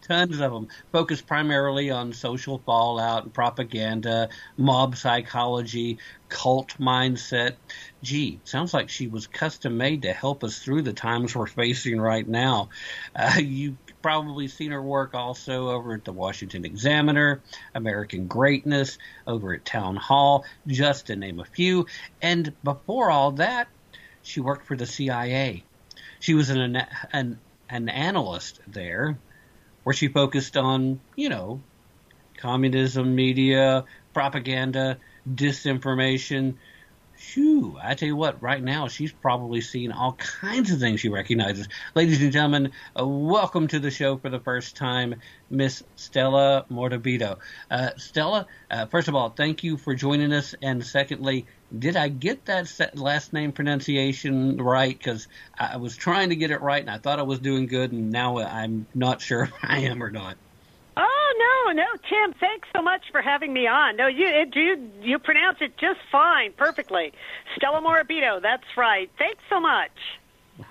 Speaker 2: tons of them focus primarily on social fallout and propaganda, mob psychology, cult mindset. Gee, sounds like she was custom made to help us through the times we're facing right now. Uh, you probably seen her work also over at the Washington Examiner, American Greatness, over at Town Hall, just to name a few. And before all that, she worked for the CIA. She was an an, an analyst there, where she focused on you know communism, media, propaganda, disinformation. Shoo, I tell you what, right now she's probably seeing all kinds of things she recognizes. Ladies and gentlemen, uh, welcome to the show for the first time, Miss Stella Morabito. Uh, Stella, uh, first of all, thank you for joining us. And secondly, did I get that last name pronunciation right? Because I was trying to get it right and I thought I was doing good, and now I'm not sure if I am or not.
Speaker 8: Oh no, no, Tim. Thanks so much for having me on. No, you it, you you pronounce it just fine, perfectly. Stella Morabito. That's right. Thanks so much.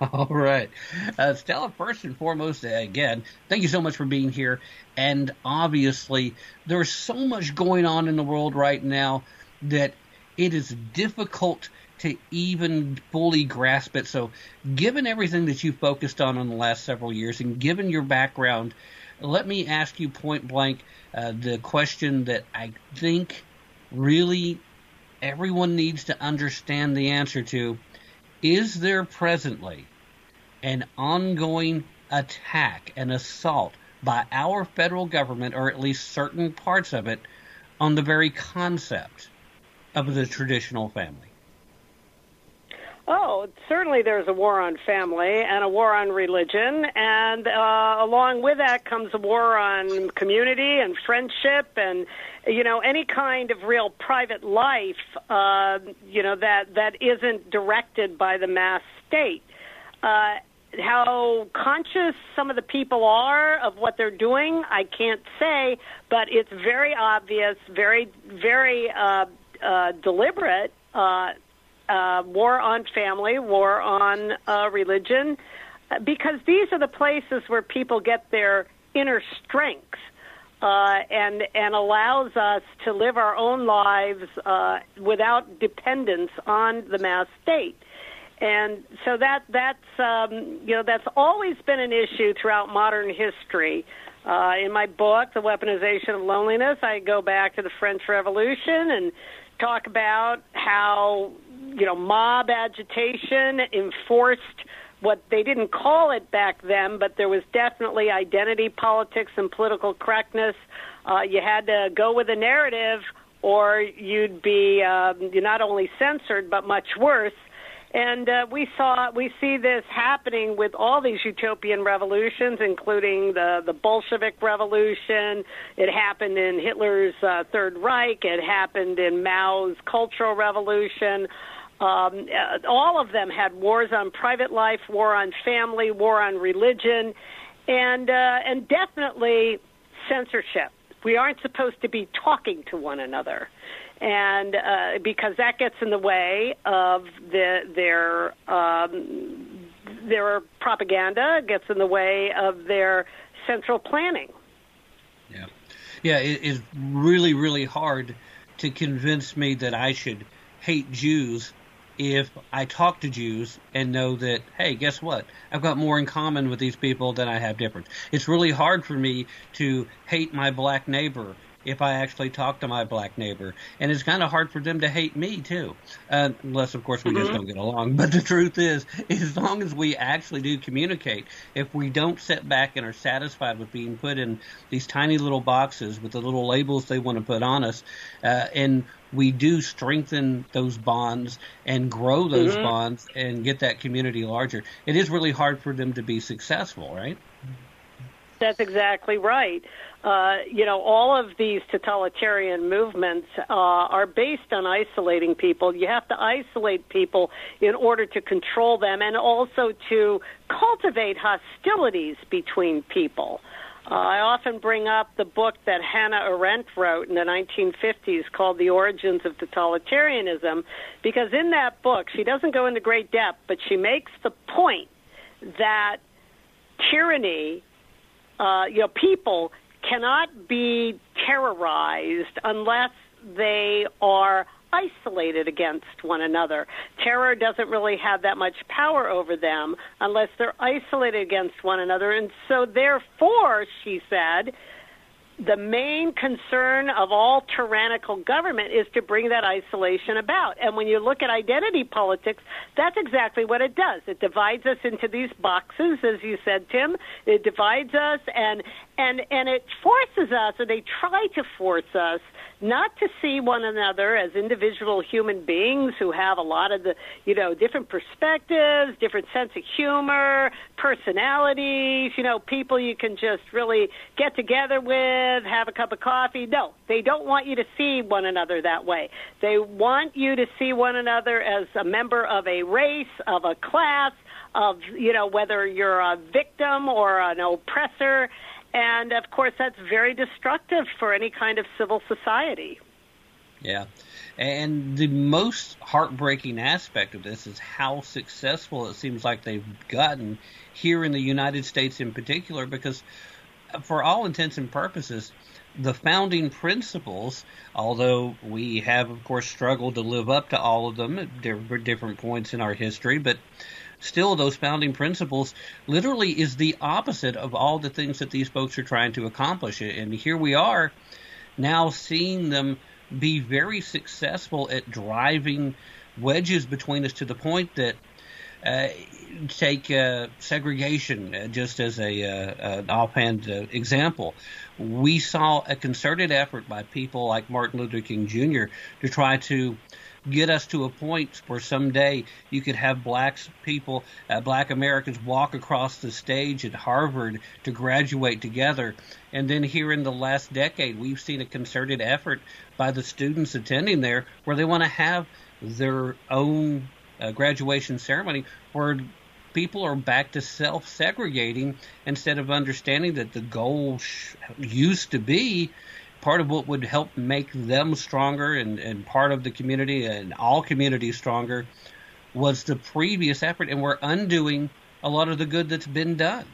Speaker 2: All right. Uh, Stella, first and foremost, uh, again, thank you so much for being here. And obviously, there's so much going on in the world right now that it is difficult to even fully grasp it. So, given everything that you focused on in the last several years and given your background, let me ask you point blank uh, the question that I think really everyone needs to understand the answer to is there presently an ongoing attack, an assault by our federal government, or at least certain parts of it, on the very concept of the traditional family?
Speaker 8: Oh, certainly there's a war on family and a war on religion, and uh, along with that comes a war on community and friendship and you know any kind of real private life uh, you know that that isn't directed by the mass state. Uh, how conscious some of the people are of what they're doing, I can't say, but it's very obvious, very very uh, uh, deliberate. Uh, uh, war on family, war on uh, religion, uh, because these are the places where people get their inner strength. uh, and and allows us to live our own lives uh, without dependence on the mass state. And so that that's um, you know that's always been an issue throughout modern history. Uh, in my book, The Weaponization of Loneliness, I go back to the French Revolution and talk about how you know mob agitation enforced what they didn't call it back then, but there was definitely identity politics and political correctness. Uh, you had to go with a narrative, or you'd be um, you're not only censored but much worse. And uh, we saw we see this happening with all these utopian revolutions, including the the Bolshevik Revolution. It happened in Hitler's uh, Third Reich. It happened in Mao's Cultural Revolution. Um, uh, all of them had wars on private life, war on family, war on religion, and uh, and definitely censorship. We aren't supposed to be talking to one another, and uh, because that gets in the way of the, their um, their propaganda, gets in the way of their central planning.
Speaker 2: Yeah, yeah, it is really really hard to convince me that I should hate Jews if I talk to Jews and know that, hey, guess what? I've got more in common with these people than I have different. It's really hard for me to hate my black neighbor if I actually talk to my black neighbor. And it's kind of hard for them to hate me, too. Uh, unless, of course, we just don't get along. But the truth is, as long as we actually do communicate, if we don't sit back and are satisfied with being put in these tiny little boxes with the little labels they want to put on us, uh, and we do strengthen those bonds and grow those
Speaker 8: Mhm.
Speaker 2: bonds and get that community larger, it is really hard for them to be successful, right?
Speaker 8: That's exactly right. Uh, you know, all of these totalitarian movements uh, are based on isolating people. You have to isolate people in order to control them and also to cultivate hostilities between people. Uh, I often bring up the book that Hannah Arendt wrote in the 1950s called The Origins of Totalitarianism, because in that book, she doesn't go into great depth, but she makes the point that tyranny uh, you know, people cannot be terrorized unless they are isolated against one another. Terror doesn't really have that much power over them unless they're isolated against one another. And so, therefore, she said, the main concern of all tyrannical government is to bring that isolation about. And when you look at identity politics, that's exactly what it does. It divides us into these boxes, as you said, Tim. It divides us and and and it forces us, or they try to force us not to see one another as individual human beings who have a lot of the, you know, different perspectives, different sense of humor, personalities, you know, people you can just really get together with, have a cup of coffee. No, they don't want you to see one another that way. They want you to see one another as a member of a race, of a class, of, you know, whether you're a victim or an oppressor. And of course, that's very destructive for any kind of civil society.
Speaker 2: Yeah. And the most heartbreaking aspect of this is how successful it seems like they've gotten here in the United States in particular, because for all intents and purposes, the founding principles, although we have, of course, struggled to live up to all of them at different points in our history, but still those founding principles literally is the opposite of all the things that these folks are trying to accomplish. And here we are now seeing them be very successful at driving wedges between us to the point that uh, take uh, segregation uh, just as a uh, an offhand uh, example. We saw a concerted effort by people like Martin Luther King Jr. to try to get us to a point where someday you could have blacks people, uh, black Americans walk across the stage at Harvard to graduate together. And then here in the last decade, we've seen a concerted effort by the students attending there where they want to have their own uh, graduation ceremony where people are back to self segregating instead of understanding that the goal sh- used to be part of what would help make them stronger and, and part of the community and all communities stronger was the previous effort, and we're undoing a lot of the good that's been done.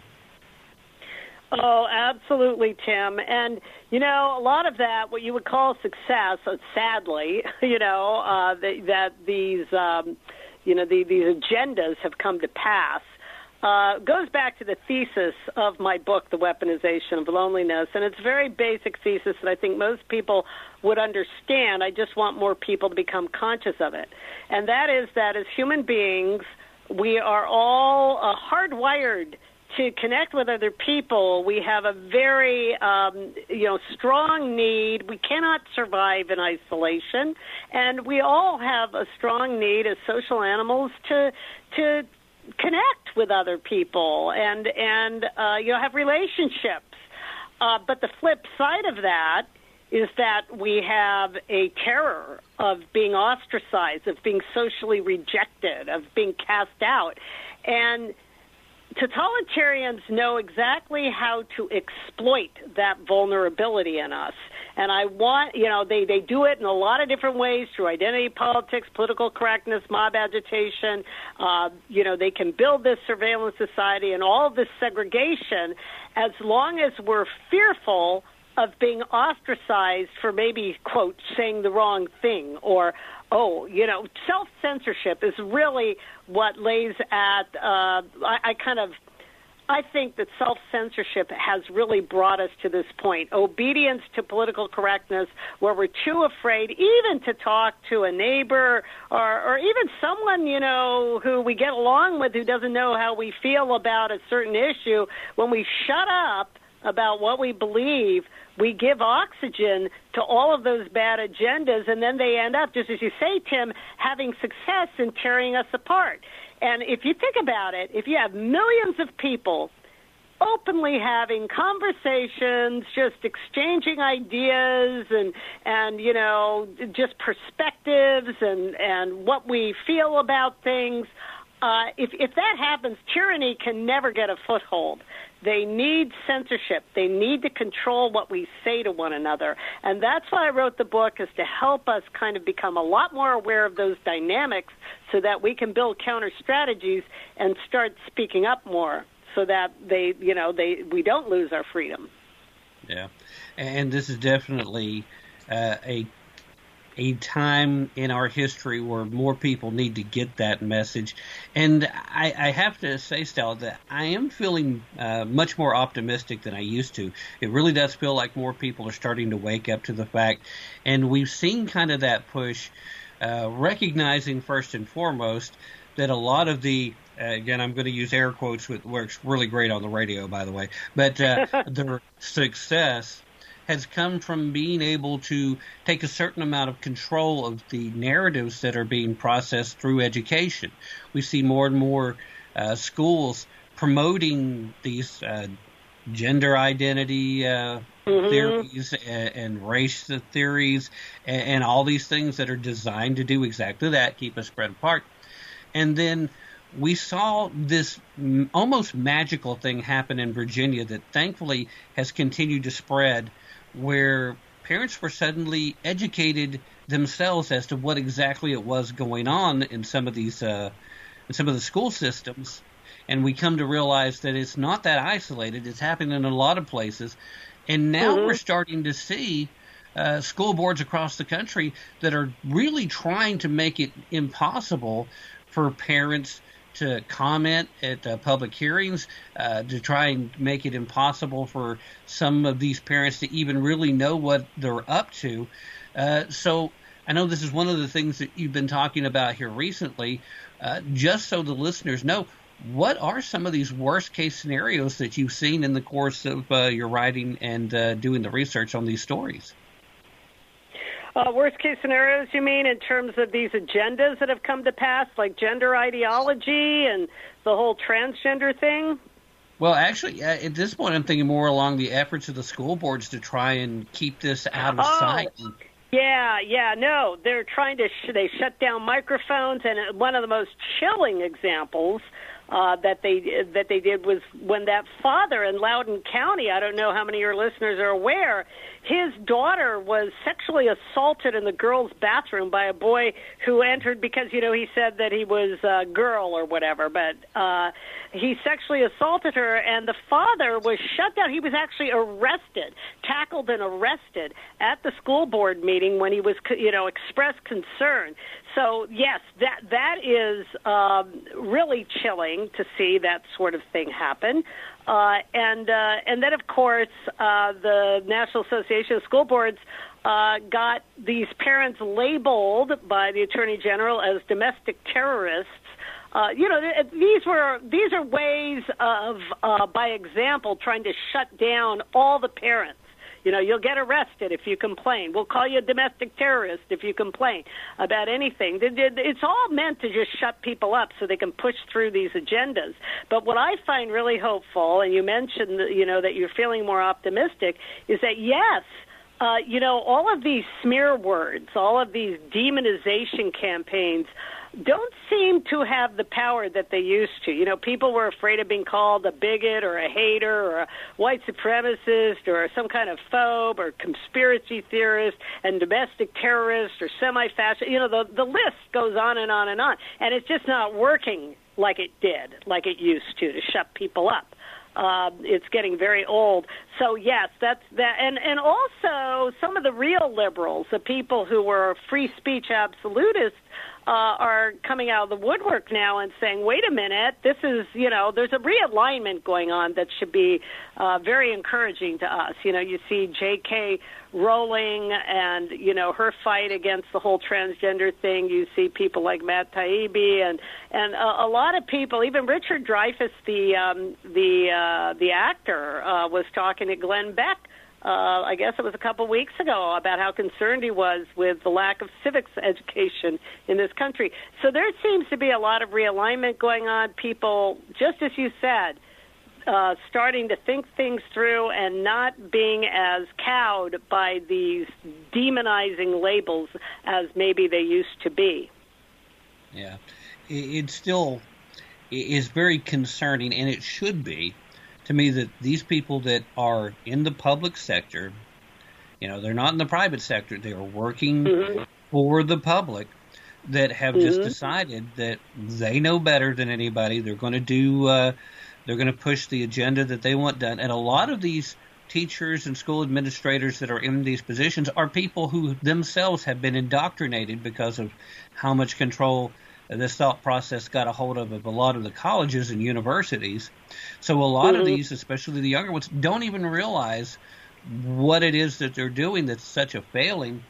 Speaker 8: Oh, absolutely, Tim. And you know, a lot of that, what you would call success, uh, sadly, you know, uh, that, that these, um, you know, the, these agendas have come to pass. Uh, goes back to the thesis of my book, The Weaponization of Loneliness, and it's a very basic thesis that I think most people would understand. I just want more people to become conscious of it. And that is that as human beings, we are all uh, hardwired to connect with other people. We have a very, um, you know, strong need. We cannot survive in isolation, and we all have a strong need as social animals to to connect with other people and and uh, you know have relationships. Uh, but the flip side of that is that we have a terror of being ostracized, of being socially rejected, of being cast out, and totalitarians know exactly how to exploit that vulnerability in us. And I want, you know, they, they do it in a lot of different ways through identity politics, political correctness, mob agitation. Uh, you know, they can build this surveillance society and all this segregation as long as we're fearful of being ostracized for maybe, quote, saying the wrong thing or oh, you know, self censorship is really what lays at. Uh, I, I kind of. I think that self censorship has really brought us to this point. Obedience to political correctness, where we're too afraid even to talk to a neighbor or, or even someone, you know, who we get along with who doesn't know how we feel about a certain issue. When we shut up about what we believe, we give oxygen to all of those bad agendas, and then they end up, just as you say, Tim, having success in tearing us apart. And if you think about it, if you have millions of people openly having conversations, just exchanging ideas and and you know just perspectives and and what we feel about things. Uh, if if that happens, tyranny can never get a foothold. They need censorship. They need to control what we say to one another. And that's why I wrote the book is to help us kind of become a lot more aware of those dynamics so that we can build counter strategies and start speaking up more so that they, you know, they we don't lose our freedom.
Speaker 2: Yeah. And this is definitely uh, a a time in our history where more people need to get that message. And I, I have to say, Stella, that I am feeling uh, much more optimistic than I used to. It really does feel like more people are starting to wake up to the fact. And we've seen kind of that push, uh, recognizing first and foremost that a lot of the uh, again, I'm going to use air quotes, which works really great on the radio, by the way. But uh, the success has come from being able to take a certain amount of control of the narratives that are being processed through education. We see more and more uh, schools promoting these uh, gender identity uh, mm-hmm. theories and, and, race theories and, and all these things that are designed to do exactly that, keep us spread apart. And then we saw this almost magical thing happen in Virginia that thankfully has continued to spread where parents were suddenly educated themselves as to what exactly it was going on in some of these uh, in some of the school systems, and we come to realize that it's not that isolated. It's happening in a lot of places, and now mm-hmm. we're starting to see. Uh, school boards across the country that are really trying to make it impossible for parents to comment at uh, public hearings uh, to try and make it impossible for some of these parents to even really know what they're up to. Uh, so I know this is one of the things that you've been talking about here recently. Uh, just so the listeners know, what are some of these worst case scenarios that you've seen in the course of uh, your writing and doing the research on these stories?
Speaker 8: Uh, worst case scenarios, you mean, in terms of these agendas that have come to pass, like gender ideology and the whole transgender thing?
Speaker 2: Well, actually, uh, at this point, I'm thinking more along the efforts of the school boards to try and keep this out of
Speaker 8: oh,
Speaker 2: sight.
Speaker 8: Yeah, yeah, no, they're trying to. Sh- they shut down microphones, and one of the most chilling examples uh, that they that they did was when that father in Loudoun County. I don't know how many of your listeners are aware. His daughter was sexually assaulted in the girls' bathroom by a boy who entered because you know he said that he was a girl or whatever, but uh, he sexually assaulted her, and the father was shut down. He was actually arrested, tackled, and arrested at the school board meeting when he was you know expressed concern. So yes, that that is um, really chilling to see that sort of thing happen. Uh, and uh, and then of course uh, the National Association of School Boards uh, got these parents labeled by the Attorney General as domestic terrorists. Uh, you know, th- these were these are ways of, uh, by example, trying to shut down all the parents you know, you'll get arrested if you complain. We'll call you a domestic terrorist if you complain about anything. It's all meant to just shut people up so they can push through these agendas. But what I find really hopeful, and you mentioned, you know, that you're feeling more optimistic, is that yes, uh, you know, all of these smear words, all of these demonization campaigns don't seem to have the power that they used to. You know, people were afraid of being called a bigot or a hater or a white supremacist or some kind of phobe or conspiracy theorist and domestic terrorist or semi-fascist. You know, the the list goes on and on and on, and it's just not working like it did, like it used to, to shut people up. Uh, it's getting very old. So yes, that's that, and and also some of the real liberals, the people who were free speech absolutists, uh, are coming out of the woodwork now and saying, wait a minute, this is, you know, there's a realignment going on that should be uh, very encouraging to us. You know, you see J.K. Rowling and, you know, her fight against the whole transgender thing. You see people like Matt Taibbi and, and a, a lot of people, even Richard Dreyfuss, the, um, the, uh, the actor, uh, was talking to Glenn Beck uh, I guess it was a couple weeks ago, about how concerned he was with the lack of civics education in this country. So there seems to be a lot of realignment going on. People, just as you said, uh, starting to think things through and not being as cowed by these demonizing labels as maybe they used to be.
Speaker 2: Yeah, it still is very concerning, and it should be to me that these people that are in the public sector, you know, they're not in the private sector, they are working mm-hmm. for the public that have mm-hmm. just decided that they know better than anybody. They're going to do, uh, they're going to push the agenda that they want done. And a lot of these teachers and school administrators that are in these positions are people who themselves have been indoctrinated because of how much control this thought process got a hold of, of a lot of the colleges and universities. So a lot mm-hmm. of these, especially the younger ones, don't even realize what it is that they're doing that's such a failing.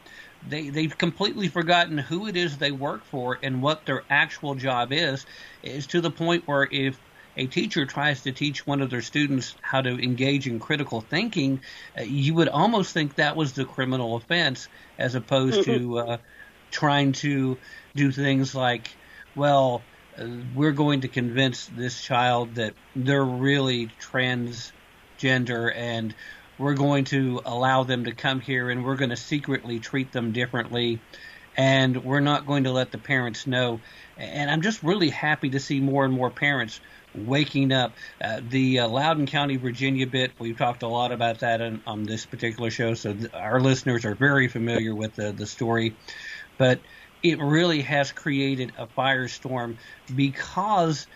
Speaker 2: They they've completely forgotten who it is they work for and what their actual job is. Is to the point where if a teacher tries to teach one of their students how to engage in critical thinking, uh, you would almost think that was the criminal offense, as opposed mm-hmm. to uh, trying to do things like well, we're going to convince this child that they're really transgender and we're going to allow them to come here and we're going to secretly treat them differently and we're not going to let the parents know. And I'm just really happy to see more and more parents waking up. Uh, the uh, Loudoun County, Virginia bit, we've talked a lot about that on, on this particular show, so th- our listeners are very familiar with the, the story. But it really has created a firestorm because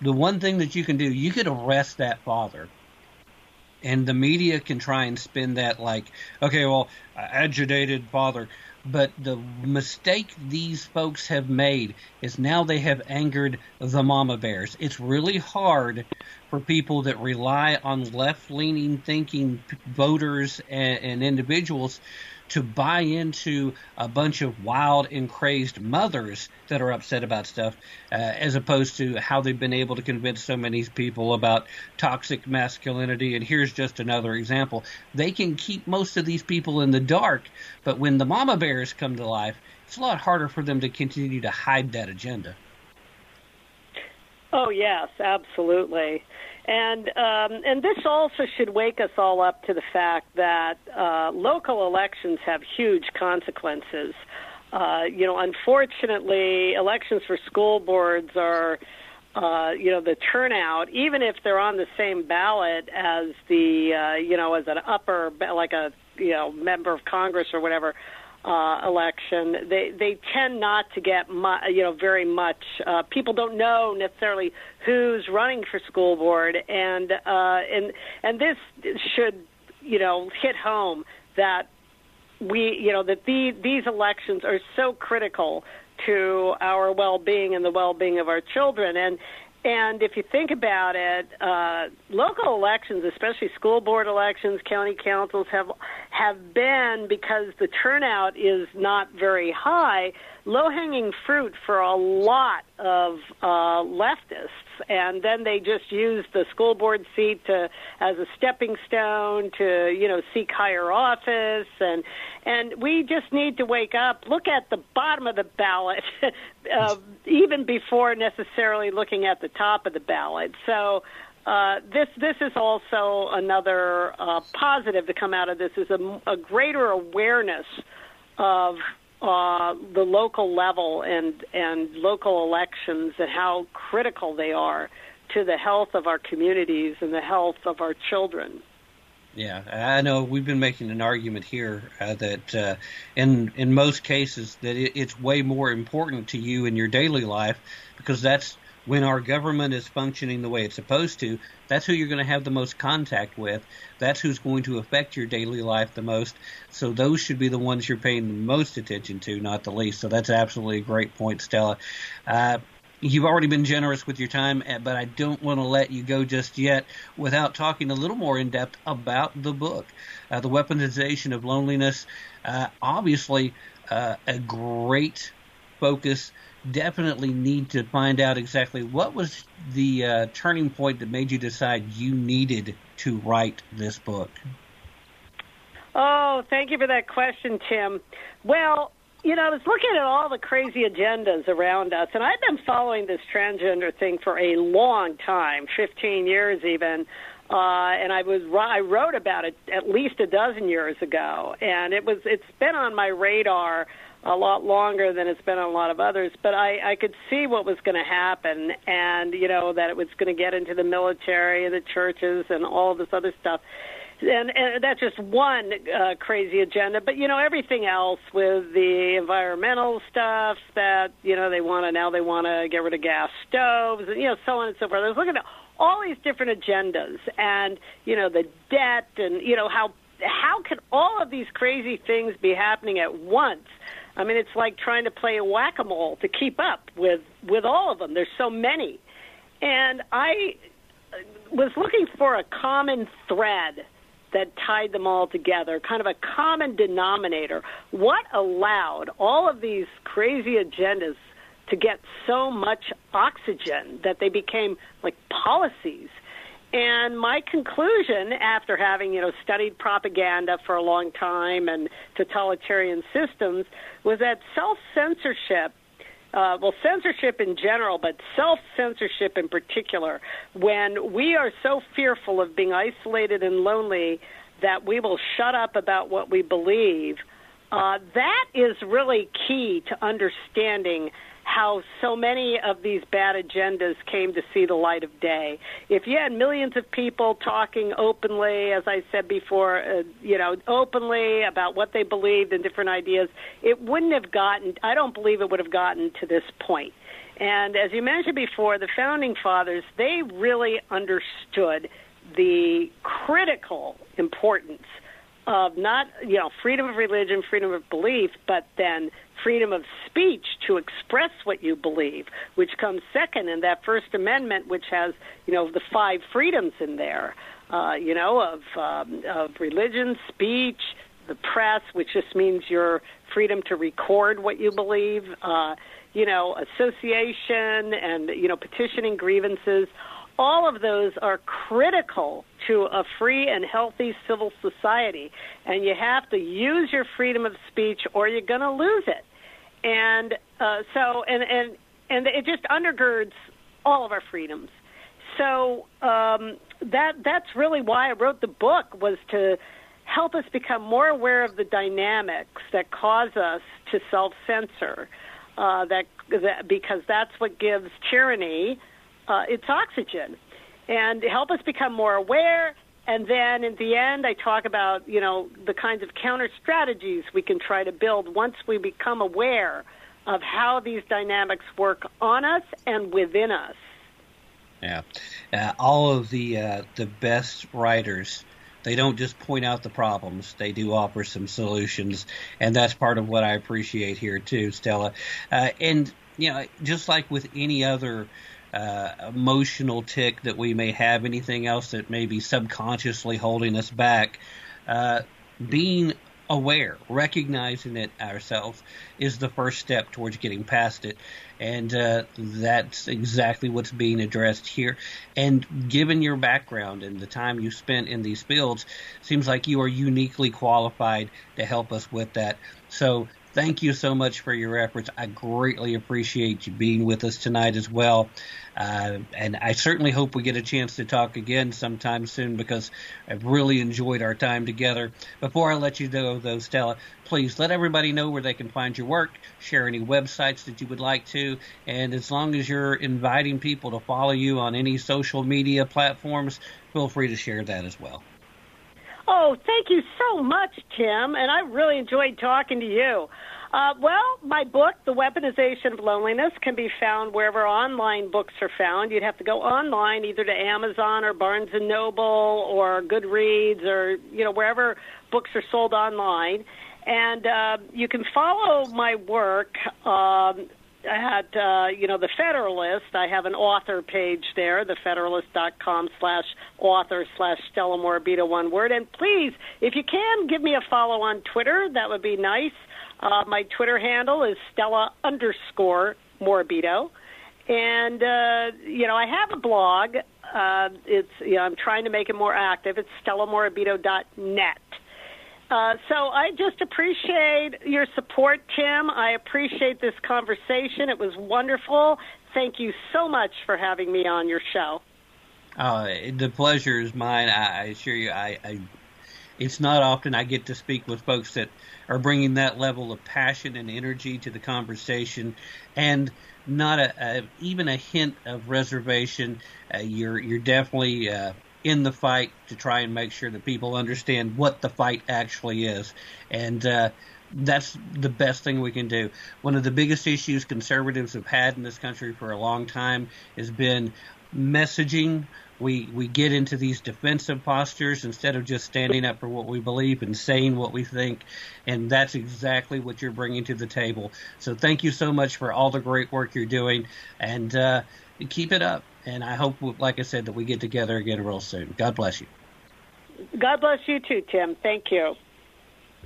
Speaker 2: the one thing that you can do, you could arrest that father. And the media can try and spin that like, okay, well, agitated father. But the mistake these folks have made is now they have angered the mama bears. It's really hard for people that rely on left leaning thinking voters and, and individuals to buy into a bunch of wild and crazed mothers that are upset about stuff, uh, as opposed to how they've been able to convince so many people about toxic masculinity. And here's just another example. They can keep most of these people in the dark, but when the mama bears come to life, it's a lot harder for them to continue to hide that agenda.
Speaker 8: Oh, yes, absolutely. And um, and this also should wake us all up to the fact that uh, local elections have huge consequences. Uh, you know, unfortunately, elections for school boards are uh, you know, the turnout, even if they're on the same ballot as the, uh, you know, as an upper, like a, you know, member of Congress or whatever uh, election, they they tend not to get, mu- you know, very much. Uh, people don't know necessarily who's running for school board, and uh, and and this should, you know, hit home that we, you know, that the, these elections are so critical to our well-being and the well-being of our children. And and if you think about it, uh, local elections, especially school board elections, county councils, have have been because the turnout is not very high, low-hanging fruit for a lot of uh, leftists. And then they just use the school board seat to as a stepping stone to you know seek higher office and and we just need to wake up, look at the bottom of the ballot, uh, even before necessarily looking at the top of the ballot. So. Uh, this this is also another uh, positive to come out of this is a, a greater awareness of uh, the local level and and local elections and how critical they are to the health of our communities and the health of our children.
Speaker 2: Yeah, I know we've been making an argument here uh, that uh, in in most cases that it, it's way more important to you in your daily life because that's when our government is functioning the way it's supposed to. That's who you're going to have the most contact with. That's who's going to affect your daily life the most. So those should be the ones you're paying the most attention to, not the least. So that's absolutely a great point, Stella. Uh, you've already been generous with your time, eh, but I don't want to let you go just yet without talking a little more in depth about the book, uh, the weaponization of loneliness. Uh, obviously, uh, a great focus. Definitely need to find out exactly what was the uh, turning point that made you decide you needed to write this book.
Speaker 8: Oh, thank you for that question, Tim. Well, you know, I was looking at all the crazy agendas around us, and I've been following this transgender thing for a long time, 15 years even. Uh, and I was I wrote about it at least a dozen years ago, and it was it's been on my radar a lot longer than it's been on a lot of others. But I I could see what was going to happen, and you know that it was going to get into the military and the churches and all this other stuff and, and that's just one uh, crazy agenda. But you know everything else with the environmental stuff that you know they want to now they want to get rid of gas stoves and you know so on and so forth. I was looking at all these different agendas and you know the debt and you know how how can all of these crazy things be happening at once? I mean, it's like trying to play a whack-a-mole to keep up with with all of them. There's so many, and I was looking for a common thread that tied them all together, kind of a common denominator. What allowed all of these crazy agendas to get so much oxygen that they became like policies? And my conclusion, after having you know studied propaganda for a long time and totalitarian systems, was that self censorship uh, well, censorship in general, but self censorship in particular, when we are so fearful of being isolated and lonely that we will shut up about what we believe, uh, that is really key to understanding how so many of these bad agendas came to see the light of day. If you had millions of people talking openly, as I said before, uh, you know, openly about what they believed and different ideas, it wouldn't have gotten, I don't believe it would have gotten to this point. And as you mentioned before, the founding fathers, they really understood the critical importance of not, you know, freedom of religion, freedom of belief, but then freedom of speech to express what you believe, which comes second in that First Amendment, which has, you know, the five freedoms in there, uh, you know, of, um, of religion, speech, the press, which just means your freedom to record what you believe, uh, you know, association and, you know, petitioning grievances all of those are critical to a free and healthy civil society. And you have to use your freedom of speech or you're going to lose it. And uh, so, and, and, and it just undergirds all of our freedoms. So um, that that's really why I wrote the book was to help us become more aware of the dynamics that cause us to self censor. Uh, that, that because that's what gives tyranny it's oxygen, and help us become more aware. And then in the end, I talk about you know the kinds of counter strategies we can try to build once we become aware of how these dynamics work on us and within us.
Speaker 2: Yeah, uh, all of the uh, the best writers they don't just point out the problems; they do offer some solutions, and that's part of what I appreciate here too, Stella. Uh, and you know, just like with any other uh, emotional tick that we may have, anything else that may be subconsciously holding us back, uh, being aware, recognizing it ourselves is the first step towards getting past it. And uh, that's exactly what's being addressed here. And given your background and the time you spent in these fields, seems like you are uniquely qualified to help us with that. So thank you so much for your efforts. I greatly appreciate you being with us tonight as well. Uh, and I certainly hope we get a chance to talk again sometime soon because I've really enjoyed our time together. Before I let you go, though, Stella, please let everybody know where they can find your work, share any websites that you would like to, and as long as you're inviting people to follow you on any social media platforms, feel free to share that as well.
Speaker 8: Oh, thank you so much, Tim, and I really enjoyed talking to you. Uh, well, my book, The Weaponization of Loneliness, can be found wherever online books are found. You'd have to go online, either to Amazon or Barnes and Noble or Goodreads or you know wherever books are sold online. And uh, you can follow my work um, at uh, you know the Federalist. I have an author page there, thefederalist.com slash author slash Stella Morabito, one word. And please, if you can, give me a follow on Twitter. That would be nice. Uh, my Twitter handle is Stella underscore Morabito. And uh, you know, I have a blog. Uh, it's you know, I'm trying to make it more active. It's StellaMorabito.net. Uh, so I just appreciate your support, Tim. I appreciate this conversation. It was wonderful. Thank you so much for having me on your show.
Speaker 2: Uh, the pleasure is mine. I, assure you, I, I, it's not often I get to speak with folks that are bringing that level of passion and energy to the conversation, and not a, a even a hint of reservation. Uh, you're you're definitely uh, in the fight to try and make sure that people understand what the fight actually is. And uh, that's the best thing we can do. One of the biggest issues conservatives have had in this country for a long time has been messaging. We we get into these defensive postures instead of just standing up for what we believe and saying what we think, and that's exactly what you're bringing to the table. So thank you so much for all the great work you're doing, and uh, keep it up. And I hope, like I said, that we get together again real soon. God bless you.
Speaker 8: God bless you too, Tim. Thank you.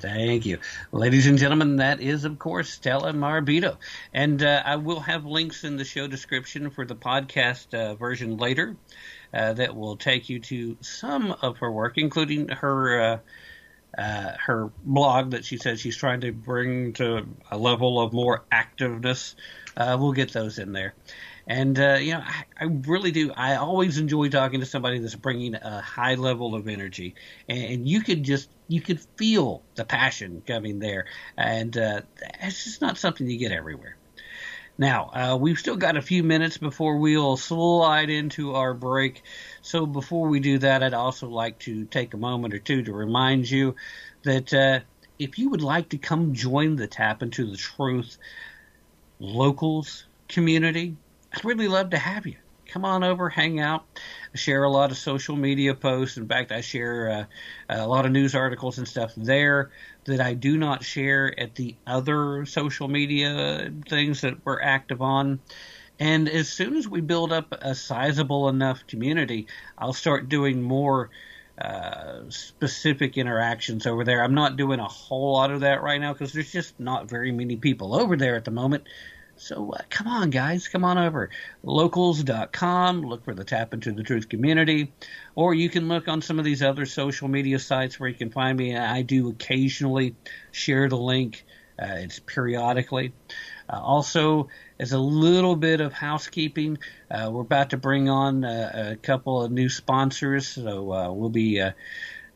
Speaker 2: Thank you. Ladies and gentlemen, that is, of course, Stella Morabito. And uh, I will have links in the show description for the podcast uh, version later uh, that will take you to some of her work, including her. Uh, uh, her blog that she says she's trying to bring to a level of more activeness. Uh, we'll get those in there. And uh, you know, I, I, really do. I always enjoy talking to somebody that's bringing a high level of energy, and, you could just you could feel the passion coming there, and uh, it's just not something you get everywhere. Now, uh, we've still got a few minutes before we'll slide into our break. So before we do that, I'd also like to take a moment or two to remind you that uh, if you would like to come join the Tap into the Truth locals community, I'd really love to have you. Come on over, hang out. Share a lot of social media posts. In fact, I share uh, a lot of news articles and stuff there that I do not share at the other social media things that we're active on. And as soon as we build up a sizable enough community, I'll start doing more uh, specific interactions over there. I'm not doing a whole lot of that right now because there's just not very many people over there at the moment. So uh, come on, guys, come on over. Locals.com, look for the Tap into the Truth community, or you can look on some of these other social media sites where you can find me. I do occasionally share the link, uh, it's periodically. Uh, also, as a little bit of housekeeping, uh, we're about to bring on uh, a couple of new sponsors, so uh, we'll be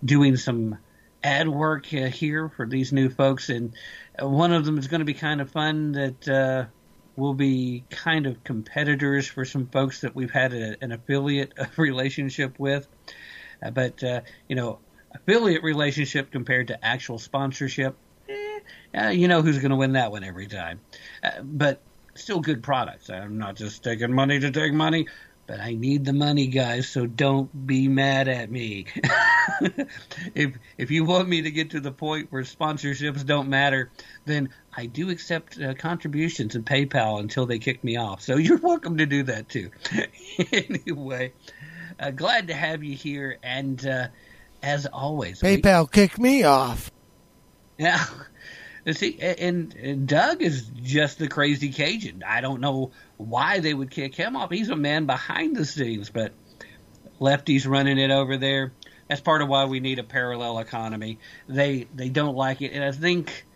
Speaker 2: doing some ad work here for these new folks, and one of them is going to be kind of fun that we'll be kind of competitors for some folks that we've had a, an affiliate relationship with. Uh, but uh, you know, affiliate relationship compared to actual sponsorship, eh, uh, you know who's going to win that one every time. Uh, but still good products. I'm not just taking money to take money, but I need the money, guys. So don't be mad at me. if if you want me to get to the point where sponsorships don't matter, then I do accept uh, contributions and PayPal until they kick me off. So you're welcome to do that too. anyway, uh, glad to have you here, and uh, as always, we-
Speaker 9: PayPal kicked me off.
Speaker 2: yeah. See, and, Doug is just the crazy Cajun. I don't know why they would kick him off. He's a man behind the scenes, but lefties running it over there. That's part of why we need a parallel economy. They they don't like it, and I think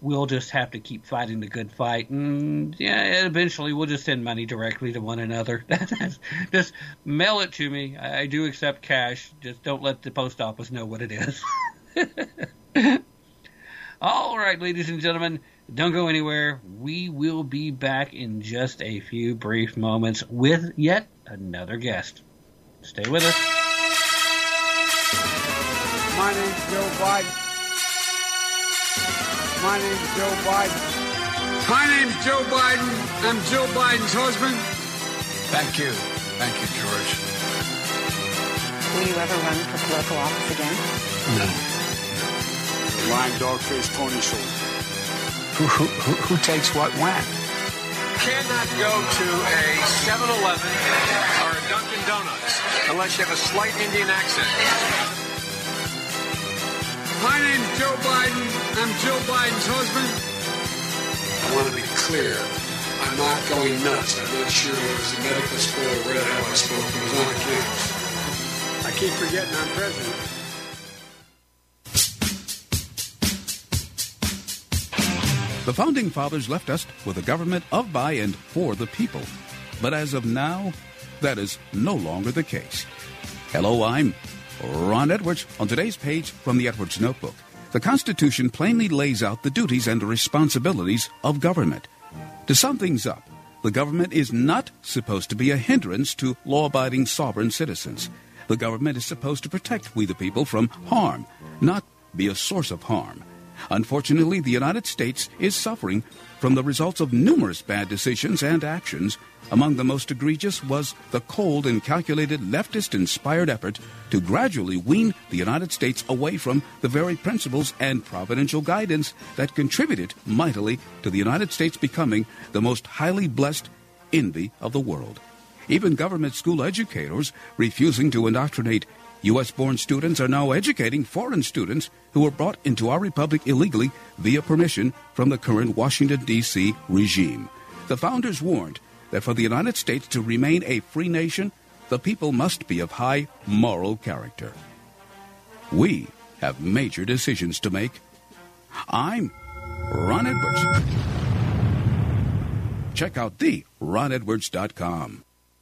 Speaker 2: we'll just have to keep fighting the good fight. And yeah, eventually we'll just send money directly to one another. just mail it to me. I do accept cash. Just don't let the post office know what it is. All right, ladies and gentlemen, don't go anywhere. We will be back in just a few brief moments with yet another guest. Stay with us.
Speaker 10: My name's Joe Biden. My name's Joe Biden. My name's Joe Biden. I'm Joe Biden's husband.
Speaker 11: Thank you. Thank you, George.
Speaker 12: Will you ever run for political office again?
Speaker 11: No.
Speaker 10: Lying dog faced Tony Schultz.
Speaker 11: Who, who, who, who takes what when?
Speaker 13: cannot go to a 7-Eleven or a Dunkin' Donuts unless you have a slight Indian accent.
Speaker 10: My name's Joe Biden. I'm Joe Biden's husband.
Speaker 14: I want to be clear. I'm not going nuts. I'm not sure it was the medical school or where the hell I spoke. It was on campus.
Speaker 10: I keep forgetting I'm president.
Speaker 4: The Founding Fathers left us with a government of, by, and for the people. But as of now, that is no longer the case. Hello, I'm Ron Edwards. On today's page from the Edwards Notebook, the Constitution plainly lays out the duties and responsibilities of government. To sum things up, the government is not supposed to be a hindrance to law abiding sovereign citizens. The government is supposed to protect we the people from harm, not be a source of harm. Unfortunately, the United States is suffering from the results of numerous bad decisions and actions. Among the most egregious was the cold and calculated leftist inspired effort to gradually wean the United States away from the very principles and providential guidance that contributed mightily to the United States becoming the most highly blessed envy of the world. Even government school educators refusing to indoctrinate U.S. born students are now educating foreign students who were brought into our republic illegally via permission from the current Washington, D.C. regime. The founders warned that for the United States to remain a free nation, the people must be of high moral character. We have major decisions to make. I'm Ron Edwards. Check out the ronedwards.com.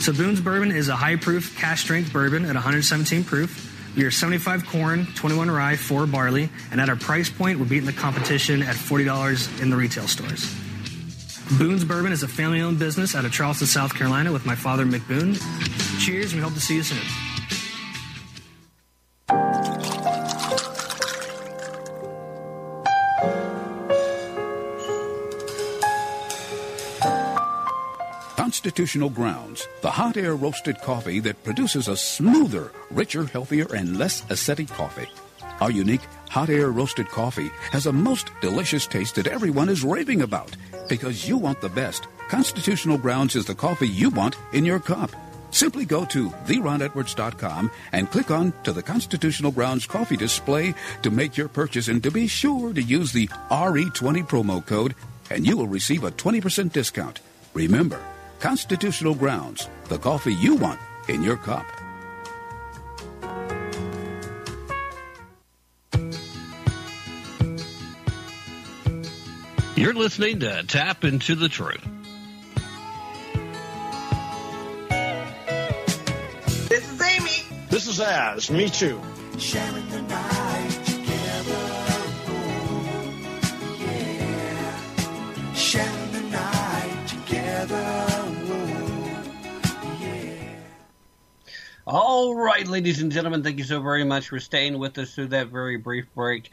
Speaker 15: So Boone's Bourbon is a high proof cask strength bourbon at 117 proof. We are 75 corn, 21 rye, 4 barley, and at our price point, we're beating the competition at $40 in the retail stores. Boone's Bourbon is a family owned business out of Charleston, South Carolina with my father, Mick Boone. Cheers, and we hope to see you soon.
Speaker 4: Constitutional Grounds, the hot air roasted coffee that produces a smoother, richer, healthier, and less acidic coffee. Our unique hot air roasted coffee has a most delicious taste that everyone is raving about. Because you want the best, Constitutional Grounds is the coffee you want in your cup. Simply go to theronedwards.com and click on to the Constitutional Grounds coffee display to make your purchase and to be sure to use the RE20 promo code and you will receive a 20% discount. Remember, Constitutional Grounds, the coffee you want in your cup.
Speaker 2: You're listening to Tap Into the Truth.
Speaker 9: This is Amy.
Speaker 16: This is Az. Me too.
Speaker 5: Sharing the night
Speaker 2: All right, ladies and gentlemen, thank you so very much for staying with us through that very brief break.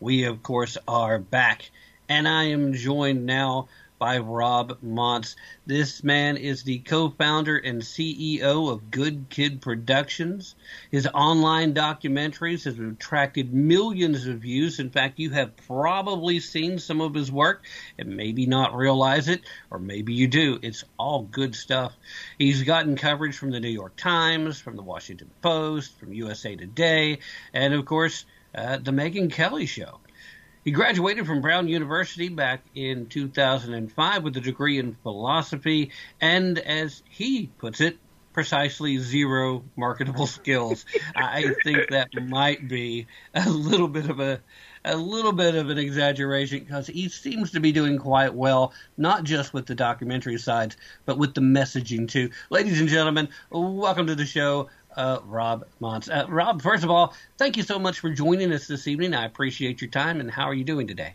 Speaker 2: We, of course, are back, and I am joined now by Rob Montz. This man is the co-founder and CEO of Good Kid Productions. His online documentaries have attracted millions of views. In fact, you have probably seen some of his work and maybe not realize it, or maybe you do. It's all good stuff. He's gotten coverage from the New York Times, from the Washington Post, from USA Today, and of course, uh, the Megyn Kelly Show. He graduated from Brown University back in 2005 with a degree in philosophy and, as he puts it, precisely zero marketable skills. I think that might be a little bit of a a little bit of an exaggeration because he seems to be doing quite well, not just with the documentary sides, but with the messaging too. Ladies and gentlemen, welcome to the show, uh, Rob Montz. Uh, Rob, first of all, thank you so much for joining us this evening. I appreciate your time, and how are you doing today?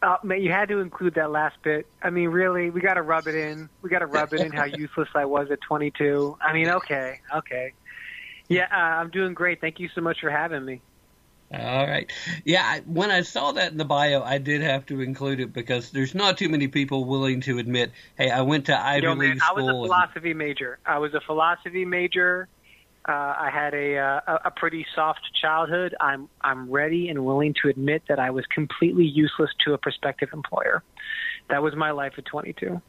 Speaker 17: Uh, man, you had to include that last bit. I mean, really, we got to rub it in. We got to rub it in how useless I was at 22. I mean, okay, okay. Yeah, uh, I'm doing great. Thank you so much for having me.
Speaker 2: All right. Yeah, I, when I saw that in the bio, I did have to include it because there's not too many people willing to admit, hey, I went to Ivy
Speaker 17: Yo, man,
Speaker 2: League
Speaker 17: I was a
Speaker 2: school. and-
Speaker 17: philosophy major. I was a philosophy major. Uh, I had a, uh, a a pretty soft childhood. I'm I'm ready and willing to admit that I was completely useless to a prospective employer. That was my life at 22.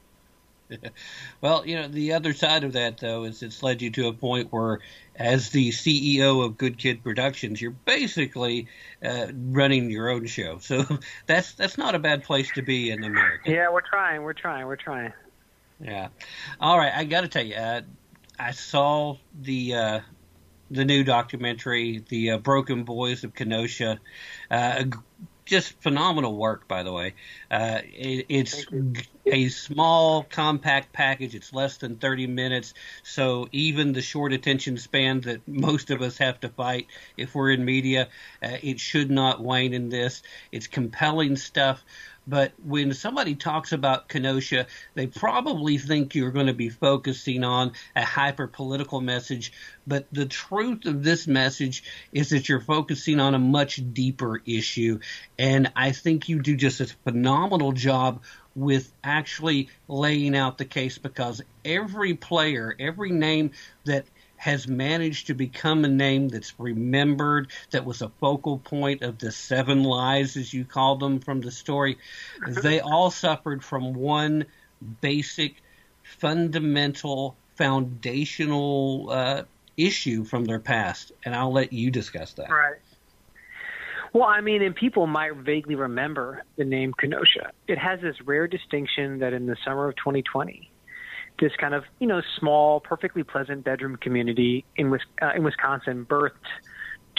Speaker 2: well, you know, the other side of that, though, is it's led you to a point where, as the CEO of Good Kid Productions, you're basically uh, running your own show. So that's that's not a bad place to be in America.
Speaker 17: Yeah, we're trying. We're trying. We're trying.
Speaker 2: Yeah. All right, I got to tell you, uh, I saw the uh, the new documentary, The uh, Broken Boys of Kenosha. Uh, just phenomenal work, by the way. Uh, it, it's a small, compact package. It's less than 30 minutes, so even the short attention span that most of us have to fight if we're in media, uh, it should not wane in this. It's compelling stuff. But when somebody talks about Kenosha, they probably think you're going to be focusing on a hyper political message. But the truth of this message is that you're focusing on a much deeper issue. And I think you do just a phenomenal job with actually laying out the case because every player, every name that has managed to become a name that's remembered, that was a focal point of the seven lies, as you called them from the story. They all suffered from one basic, fundamental, foundational uh, issue from their past. And I'll let you discuss that.
Speaker 17: Right. Well, I mean, and people might vaguely remember the name Kenosha. It has this rare distinction that in the summer of 2020, this kind of you know small, perfectly pleasant bedroom community in uh, in Wisconsin birthed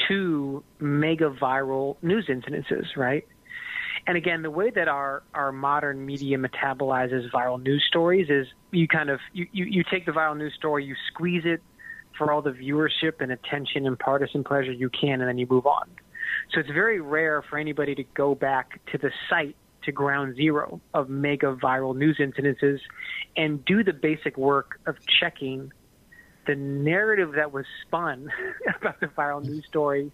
Speaker 17: two mega viral news incidences, right? And again, the way that our our modern media metabolizes viral news stories is you kind of you, you, you take the viral news story, you squeeze it for all the viewership and attention and partisan pleasure you can, and then you move on. So it's very rare for anybody to go back to the site to ground zero of mega viral news incidences and do the basic work of checking the narrative that was spun about the viral news story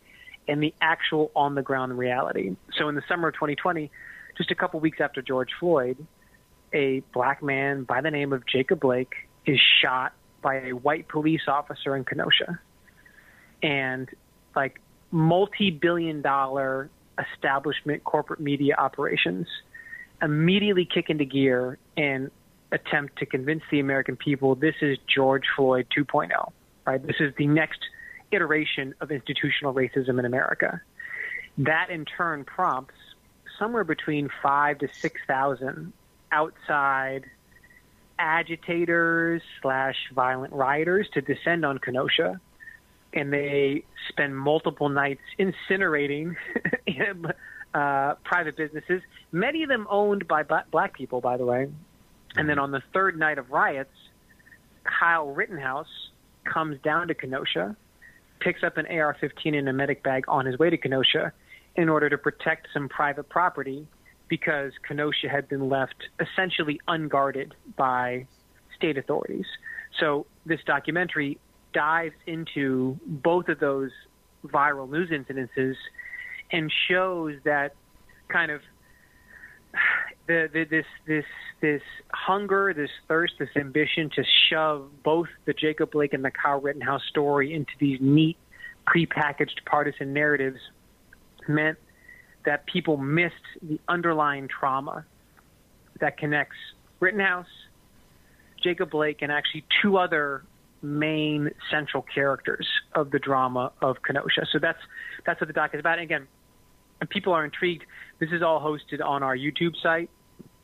Speaker 17: and the actual on the ground reality. So in the summer of 2020, just a couple weeks after George Floyd, a black man by the name of Jacob Blake is shot by a white police officer in Kenosha. And like multi billion dollar establishment corporate media operations immediately kick into gear and attempt to convince the American people this is George Floyd 2.0, right? This is the next iteration of institutional racism in America. That in turn prompts somewhere between five to 6,000 outside agitators slash violent rioters to descend on Kenosha, and they spend multiple nights incinerating uh, private businesses, many of them owned by black people, by the way. And then on the third night of riots, Kyle Rittenhouse comes down to Kenosha, picks up an AR-15 in a medic bag on his way to Kenosha in order to protect some private property because Kenosha had been left essentially unguarded by state authorities. So this documentary dives into both of those viral news incidences and shows that kind of the, the, this this this hunger, this thirst, this ambition to shove both the Jacob Blake and the Kyle Rittenhouse story into these neat, prepackaged partisan narratives meant that people missed the underlying trauma that connects Rittenhouse, Jacob Blake, and actually two other main central characters of the drama of Kenosha. So that's that's what the doc is about. And again, if people are intrigued, this is all hosted on our YouTube site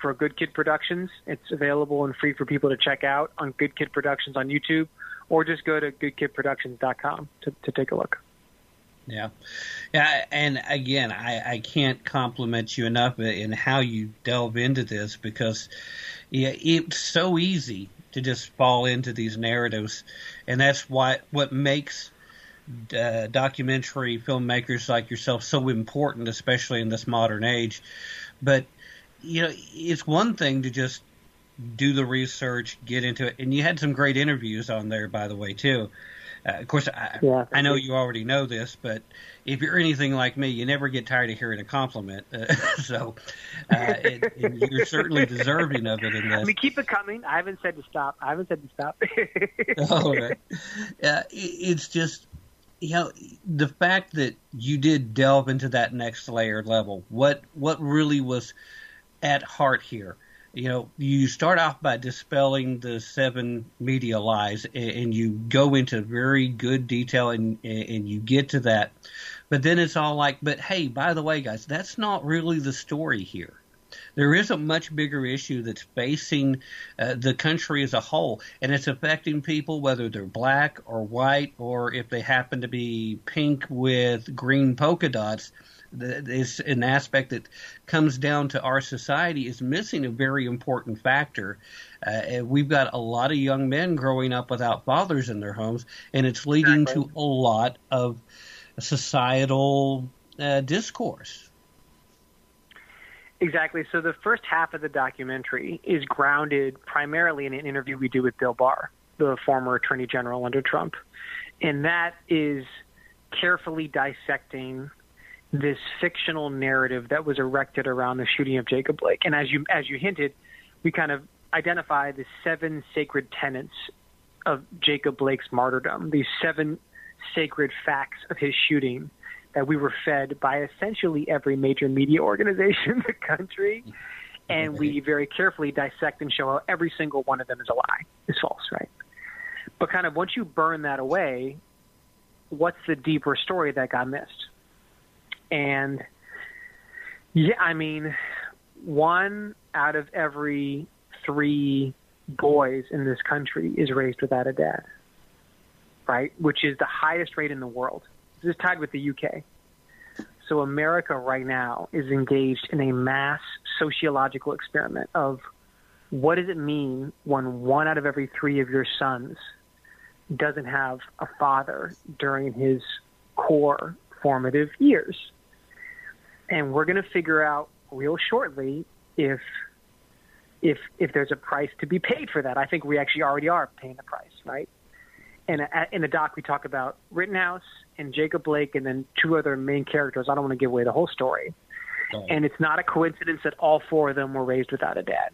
Speaker 17: for Good Kid Productions. It's available and free for people to check out on Good Kid Productions on YouTube, or just go to goodkidproductions.com to, to take a look.
Speaker 2: Yeah, yeah, and again, I, I can't compliment you enough in how you delve into this because yeah, it's so easy to just fall into these narratives, and that's why what makes uh, documentary filmmakers like yourself so important, especially in this modern age. But you know, it's one thing to just do the research, get into it, and you had some great interviews on there, by the way, too. Uh, of course, I, yeah, I know you already know this, but if you're anything like me, you never get tired of hearing a compliment. Uh, so, uh, it, you're certainly deserving of it in this.
Speaker 17: I mean, keep it coming. I haven't said to stop. I haven't said to stop.
Speaker 2: oh, right. Uh, it's just you know the fact that you did delve into that next layer level. What what really was at heart here? You know, you start off by dispelling the seven media lies, and, and you go into very good detail, and and you get to that. But then it's all like, but hey, by the way, guys, that's not really the story here. There is a much bigger issue that's facing uh, the country as a whole, and it's affecting people whether they're black or white, or if they happen to be pink with green polka dots is an aspect that comes down to our society is missing a very important factor. Uh, we've got a lot of young men growing up without fathers in their homes, and it's leading exactly. to a lot of societal uh, discourse.
Speaker 17: Exactly. So the first half of the documentary is grounded primarily in an interview we do with Bill Barr, the former Attorney General under Trump, and that is carefully dissecting this fictional narrative that was erected around the shooting of Jacob Blake. And as you as you hinted, we kind of identify the seven sacred tenets of Jacob Blake's martyrdom, these seven sacred facts of his shooting that we were fed by essentially every major media organization in the country. And we very carefully dissect and show how every single one of them is a lie, is false, right? But kind of once you burn that away, what's the deeper story that got missed? And yeah, I mean, one out of every three boys in this country is raised without a dad, right? Which is the highest rate in the world. This is tied with the UK. So America right now is engaged in a mass sociological experiment of what does it mean when one out of every three of your sons doesn't have a father during his core formative years? And we're going to figure out real shortly if if if there's a price to be paid for that. I think we actually already are paying the price, right? And in the doc, we talk about Rittenhouse and Jacob Blake, and then two other main characters. I don't want to give away the whole story. And it's not a coincidence that all four of them were raised without a dad,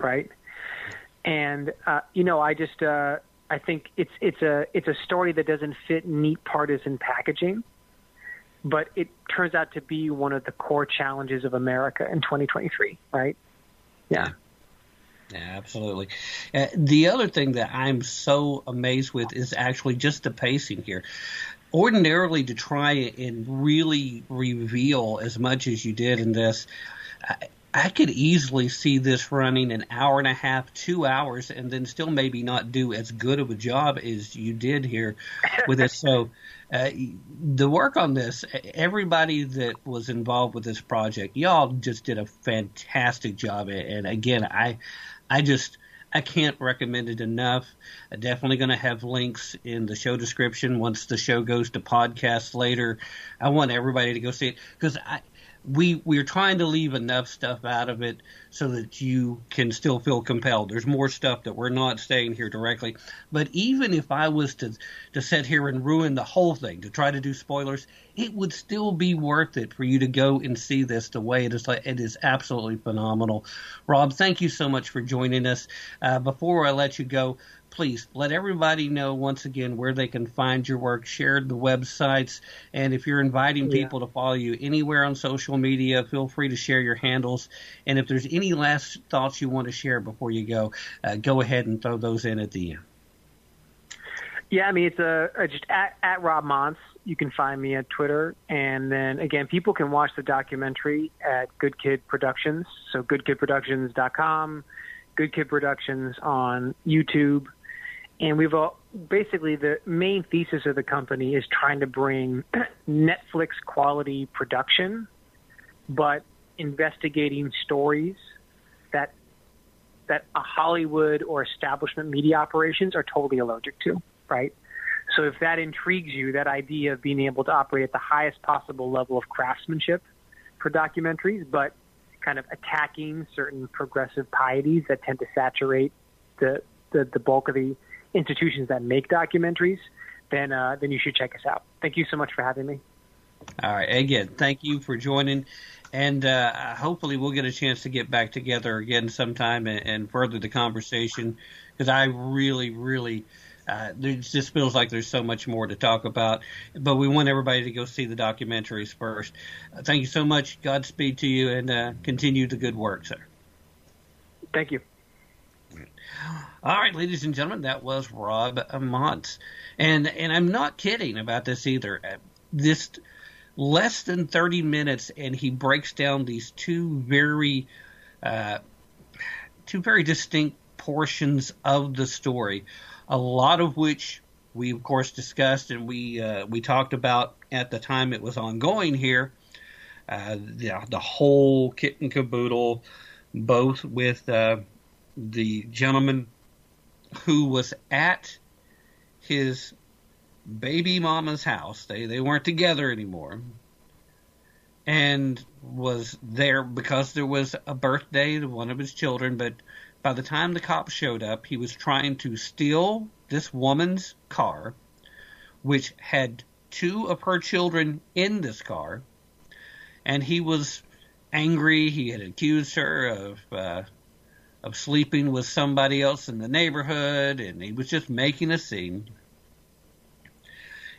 Speaker 17: right? And uh, you know, I just uh, I think it's it's a it's a story that doesn't fit neat partisan packaging but it turns out to be one of the core challenges of America in 2023, right? Yeah.
Speaker 2: Yeah, absolutely. Uh, the other thing that I'm so amazed with is actually just the pacing here. Ordinarily, to try and really reveal as much as you did in this, uh, I could easily see this running an hour and a half, two hours, and then still maybe not do as good of a job as you did here with it. So, uh, the work on this, everybody that was involved with this project, y'all just did a fantastic job. And again, I, I just, I can't recommend it enough. I'm definitely going to have links in the show description once the show goes to podcast later. I want everybody to go see it because I, we we're trying to leave enough stuff out of it so that you can still feel compelled. There's more stuff that we're not saying here directly, but even if I was to to sit here and ruin the whole thing to try to do spoilers, it would still be worth it for you to go and see this the way it is. It is absolutely phenomenal. Rob, thank you so much for joining us. Uh, before I let you go, please let everybody know once again where they can find your work, share the websites, and if you're inviting people to follow you anywhere on social media, feel free to share your handles. And if there's any last thoughts you want to share before you go, uh, go ahead and throw those in at the end.
Speaker 17: Yeah, I mean it's a, a just at, at Rob Montz. You can find me at Twitter, and then again, people can watch the documentary at Good Kid Productions. So goodkidproductions.com, Good Kid Productions on YouTube, and we've all, basically the main thesis of the company is trying to bring Netflix quality production, but investigating stories that that a Hollywood or establishment media operations are totally allergic to, right? So if that intrigues you, that idea of being able to operate at the highest possible level of craftsmanship for documentaries, but kind of attacking certain progressive pieties that tend to saturate the the, the bulk of the institutions that make documentaries, then uh, then you should check us out. Thank you so much for having me.
Speaker 2: All right. Again, thank you for joining. And uh, hopefully, we'll get a chance to get back together again sometime and, and further the conversation because I really, really. Uh, there just feels like there's so much more to talk about, but we want everybody to go see the documentaries first. Thank you so much. Godspeed to you, and uh, continue the good work, sir.
Speaker 17: Thank you.
Speaker 2: All right, ladies and gentlemen, that was Rob Montz, and and I'm not kidding about this either. Uh, this less than 30 minutes, and he breaks down these two very, uh, two very distinct portions of the story, a lot of which we of course discussed and we uh, we talked about at the time it was ongoing here. Uh, the, the whole kit and caboodle, both with uh, the gentleman who was at his baby mama's house. They they weren't together anymore. And was there because there was a birthday to one of his children, but by the time the cops showed up, he was trying to steal this woman's car, which had two of her children in this car, and he was angry. He had accused her of uh, of sleeping with somebody else in the neighborhood, and he was just making a scene.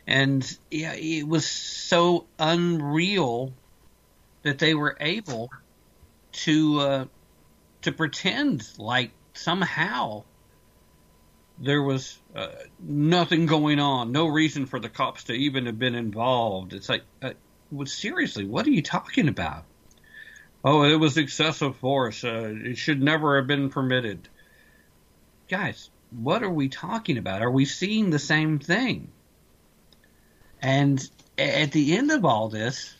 Speaker 2: And yeah, it was so unreal that they were able to uh, to pretend like somehow there was uh, nothing going on, no reason for the cops to even have been involved. It's like, uh, well, seriously, what are you talking about? Oh, it was excessive force. Uh, it should never have been permitted. Guys, what are we talking about? Are we seeing the same thing? And at the end of all this,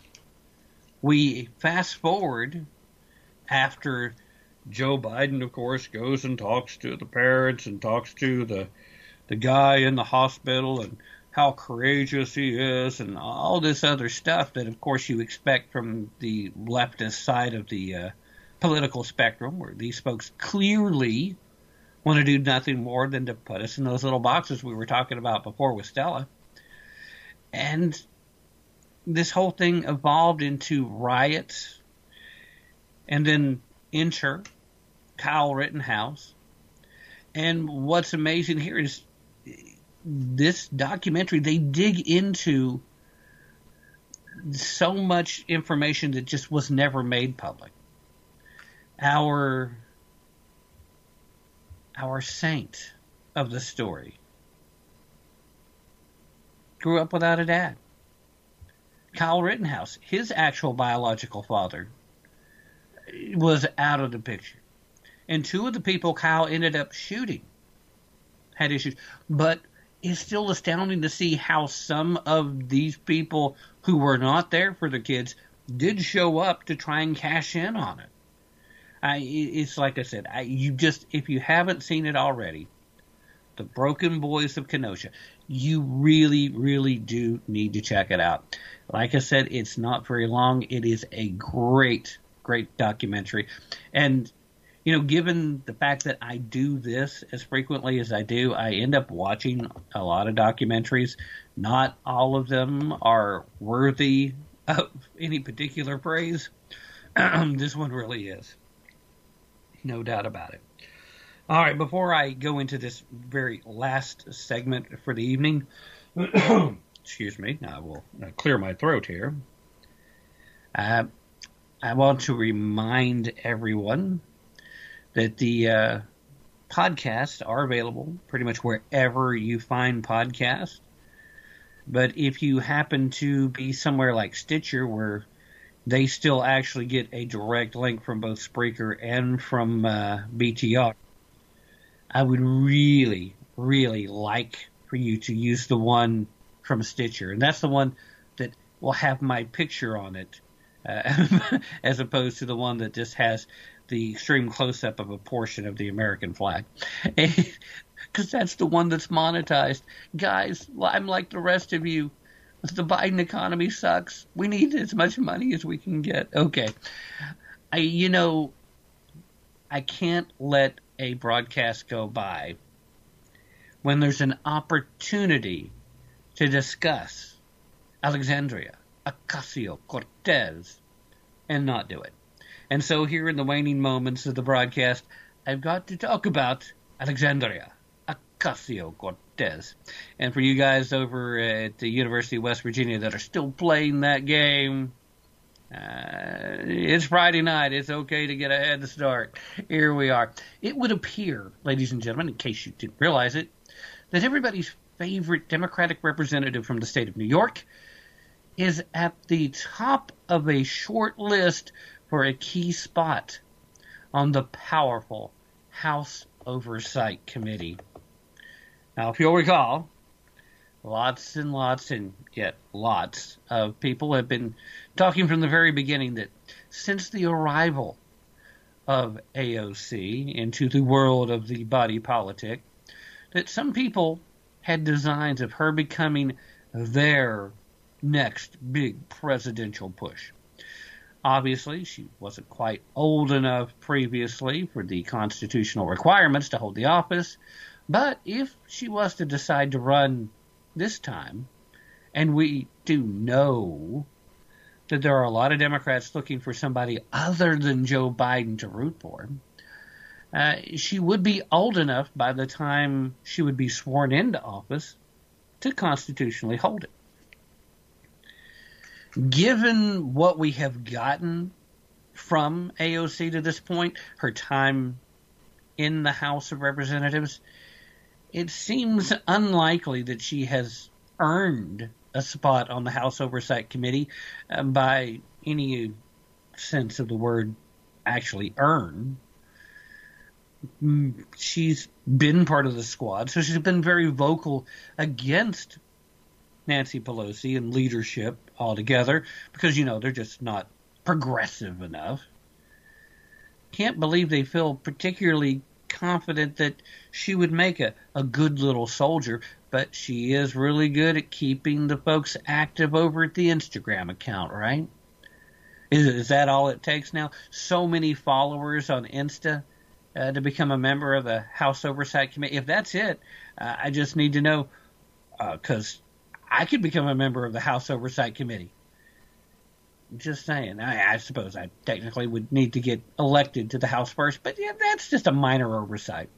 Speaker 2: we fast forward after Joe Biden, of course, goes and talks to the parents and talks to the the guy in the hospital and how courageous he is and all this other stuff that, of course, you expect from the leftist side of the uh, political spectrum, where these folks clearly want to do nothing more than to put us in those little boxes we were talking about before with Stella. And this whole thing evolved into riots and then enter Kyle Rittenhouse. And what's amazing here is this documentary, they dig into so much information that just was never made public. Our our saint of the story grew up without a dad. Kyle Rittenhouse, his actual biological father, was out of the picture. And two of the people Kyle ended up shooting had issues. But it's still astounding to see how some of these people who were not there for the kids did show up to try and cash in on it. I, it's like I said, I, you just if you haven't seen it already, the Broken Boys of Kenosha, you really, really do need to check it out. Like I said, it's not very long. It is a great, great documentary, and you know, given the fact that I do this as frequently as I do, I end up watching a lot of documentaries. Not all of them are worthy of any particular praise. this one really is. No doubt about it. All right, before I go into this very last segment for the evening, excuse me, I will clear my throat here. Uh, I want to remind everyone that the uh, podcasts are available pretty much wherever you find podcasts. But if you happen to be somewhere like Stitcher, where they still actually get a direct link from both Spreaker and from uh, BTR, I would really, really like for you to use the one from Stitcher. And that's the one that will have my picture on it, uh, as opposed to the one that just has the extreme close up of a portion of the American flag. Because that's the one that's monetized. Guys, I'm like the rest of you. The Biden economy sucks. We need as much money as we can get. Okay. I, you know, I can't let a broadcast go by when there's an opportunity to discuss Alexandria, Ocasio Cortez, and not do it. And so here in the waning moments of the broadcast, I've got to talk about Alexandria Ocasio Cortez. And for you guys over at the University of West Virginia that are still playing that game, uh, it's Friday night. It's okay to get a head start. Here we are. It would appear, ladies and gentlemen, in case you didn't realize it, that everybody's favorite Democratic representative from the state of New York is at the top of a short list for a key spot on the powerful House Oversight Committee. Now, if you'll recall, lots and lots and yet lots of people have been talking from the very beginning that since the arrival of AOC into the world of the body politic, that some people had designs of her becoming their next big presidential push. Obviously, she wasn't quite old enough previously for the constitutional requirements to hold the office, but if she was to decide to run this time, and we do know that there are a lot of Democrats looking for somebody other than Joe Biden to root for, uh, she would be old enough by the time she would be sworn into office to constitutionally hold it given what we have gotten from AOC to this point, her time in the House of Representatives, it seems unlikely that she has earned a spot on the House Oversight Committee uh, by any sense of the word actually earn. Mm, she's been part of the squad, so she's been very vocal against Nancy Pelosi and leadership altogether because, you know, they're just not progressive enough. Can't believe they feel particularly confident that she would make a, a good little soldier, but she is really good at keeping the folks active over at the Instagram account, right? Is, is that all it takes now? So many followers on Insta uh, to become a member of the House Oversight Committee. If that's it, uh, I just need to know because uh, I could become a member of the House Oversight Committee. Just saying. I, I, suppose I technically would need to get elected to the House first, but yeah, that's just a minor oversight.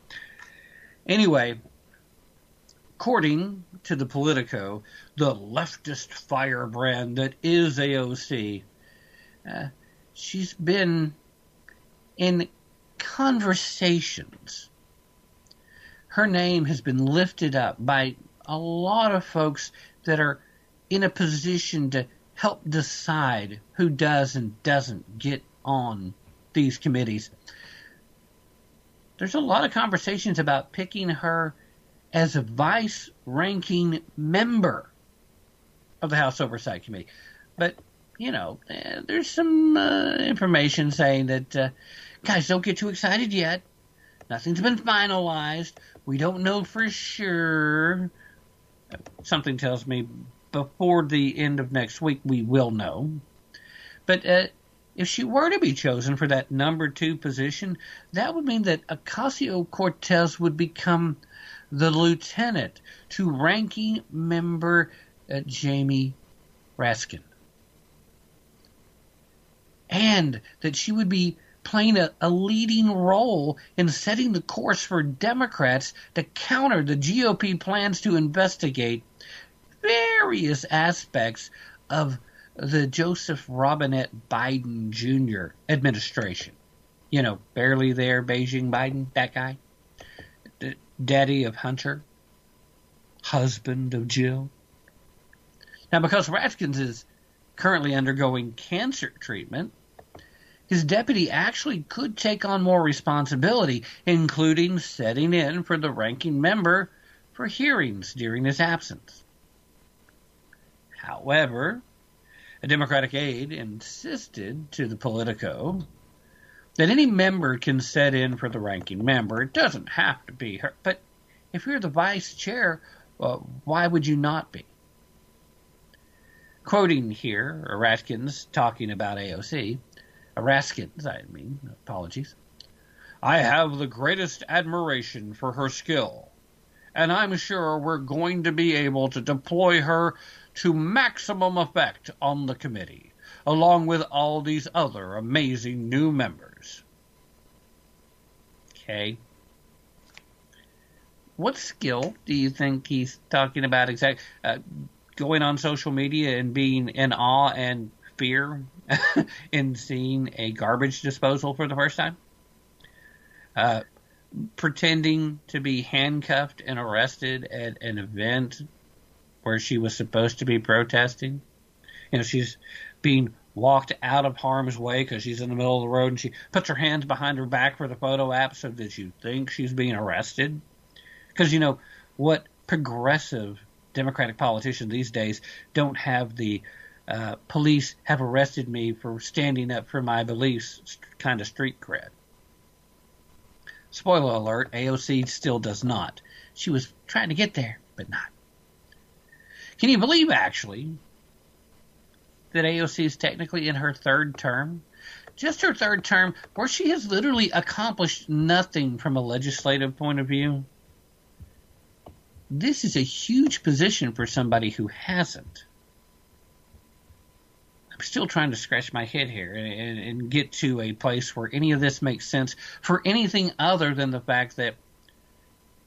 Speaker 2: Anyway, according to the Politico, the leftist firebrand that is AOC, uh, she's been in conversations. Her name has been lifted up by a lot of folks that are in a position to help decide who does and doesn't get on these committees. There's a lot of conversations about picking her as a vice ranking member of the House Oversight Committee. But, you know, eh, there's some uh, information saying that, uh, guys, don't get too excited yet. Nothing's been finalized. We don't know for sure. Something tells me before the end of next week we will know. But uh, if she were to be chosen for that number two position, that would mean that Ocasio Cortez would become the lieutenant to ranking member uh, Jamie Raskin. And that she would be playing a, a, leading role in setting the course for Democrats to counter the GOP plans to investigate various aspects of the Joseph Robinette Biden Jr. administration. You know, barely there, Beijing Biden, that guy. The daddy of Hunter, husband of Jill. Now, because Raskins is currently undergoing cancer treatment, his deputy actually could take on more responsibility, including setting in for the ranking member for hearings during his absence. However, a Democratic aide insisted to the Politico that any member can set in for the ranking member. It doesn't have to be her. But if you're the vice chair, uh, why would you not be? Quoting here, Raskins talking about AOC, Raskins, I mean, apologies. I have the greatest admiration for her skill, and I'm sure we're going to be able to deploy her to maximum effect on the committee, along with all these other amazing new members. Okay. What skill do you think he's talking about exactly? Uh, going on social media and being in awe and fear in seeing a garbage disposal for the first time? Uh, pretending to be handcuffed and arrested at an event where she was supposed to be protesting. You know, she's being walked out of harm's way because she's in the middle of the road and she puts her hands behind her back for the photo app so that you think she's being arrested. Because, you know, what progressive Democratic politicians these days don't have the uh, police have arrested me for standing up for my beliefs kind of street cred. Spoiler alert, AOC still does not. She was trying to get there, but not. Can you believe, actually, that AOC is technically in her third term? Just her third term, where she has literally accomplished nothing from a legislative point of view. This is a huge position for somebody who hasn't. Still trying to scratch my head here and, and, get to a place where any of this makes sense for anything other than the fact that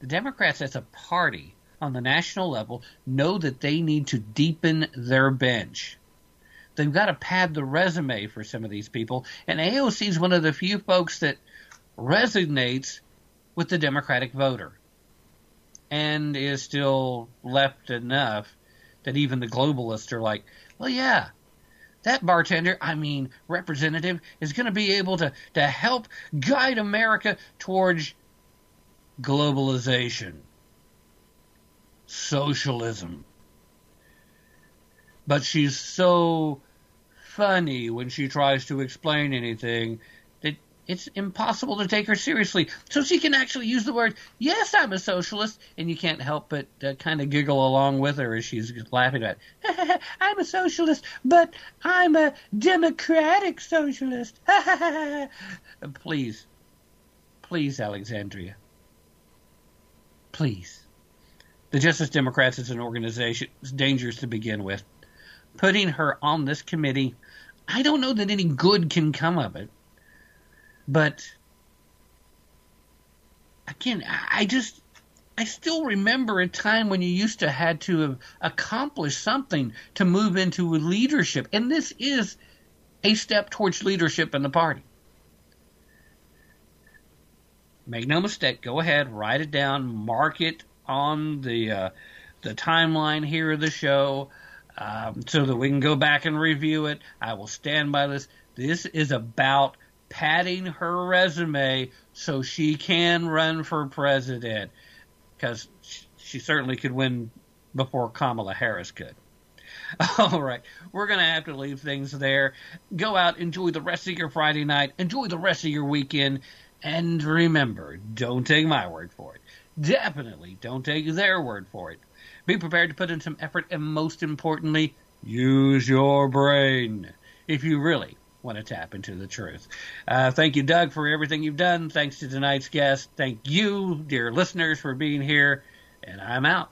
Speaker 2: the Democrats as a party on the national level know that they need to deepen their bench. They've got to pad the resume for some of these people, and AOC is one of the few folks that resonates with the Democratic voter and is still left enough that even the globalists are like, well, yeah, that bartender, I mean, representative, is going to be able to, to help guide America towards globalization socialism. But she's so funny when she tries to explain anything it's impossible to take her seriously. So she can actually use the word, yes, I'm a socialist, and you can't help but uh, kind of giggle along with her as she's laughing at it. I'm a socialist, but I'm a democratic socialist. please, please, Alexandria. Please. The Justice Democrats is an organization is dangerous to begin with. Putting her on this committee, I don't know that any good can come of it. But again, I just I still remember a time when you used to had to have accomplished something to move into leadership, and this is a step towards leadership in the party. Make no mistake, go ahead, write it down, mark it on the uh, the timeline here of the show, um, so that we can go back and review it. I will stand by this. This is about
Speaker 16: padding her resume so she can run for president because she certainly could win before Kamala Harris could. All right, we're going to have to leave things there. Go out, enjoy the rest of your Friday night, enjoy the rest of your weekend, and remember don't take my word for it. Definitely don't take their word for it. Be prepared to put in some effort, and most importantly, use your brain if you really want to tap into the truth. Uh, thank you, Doug, for everything you've done. Thanks to tonight's guest. Thank you, dear listeners, for being here. And I'm out.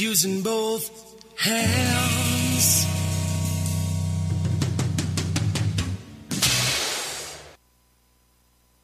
Speaker 18: using both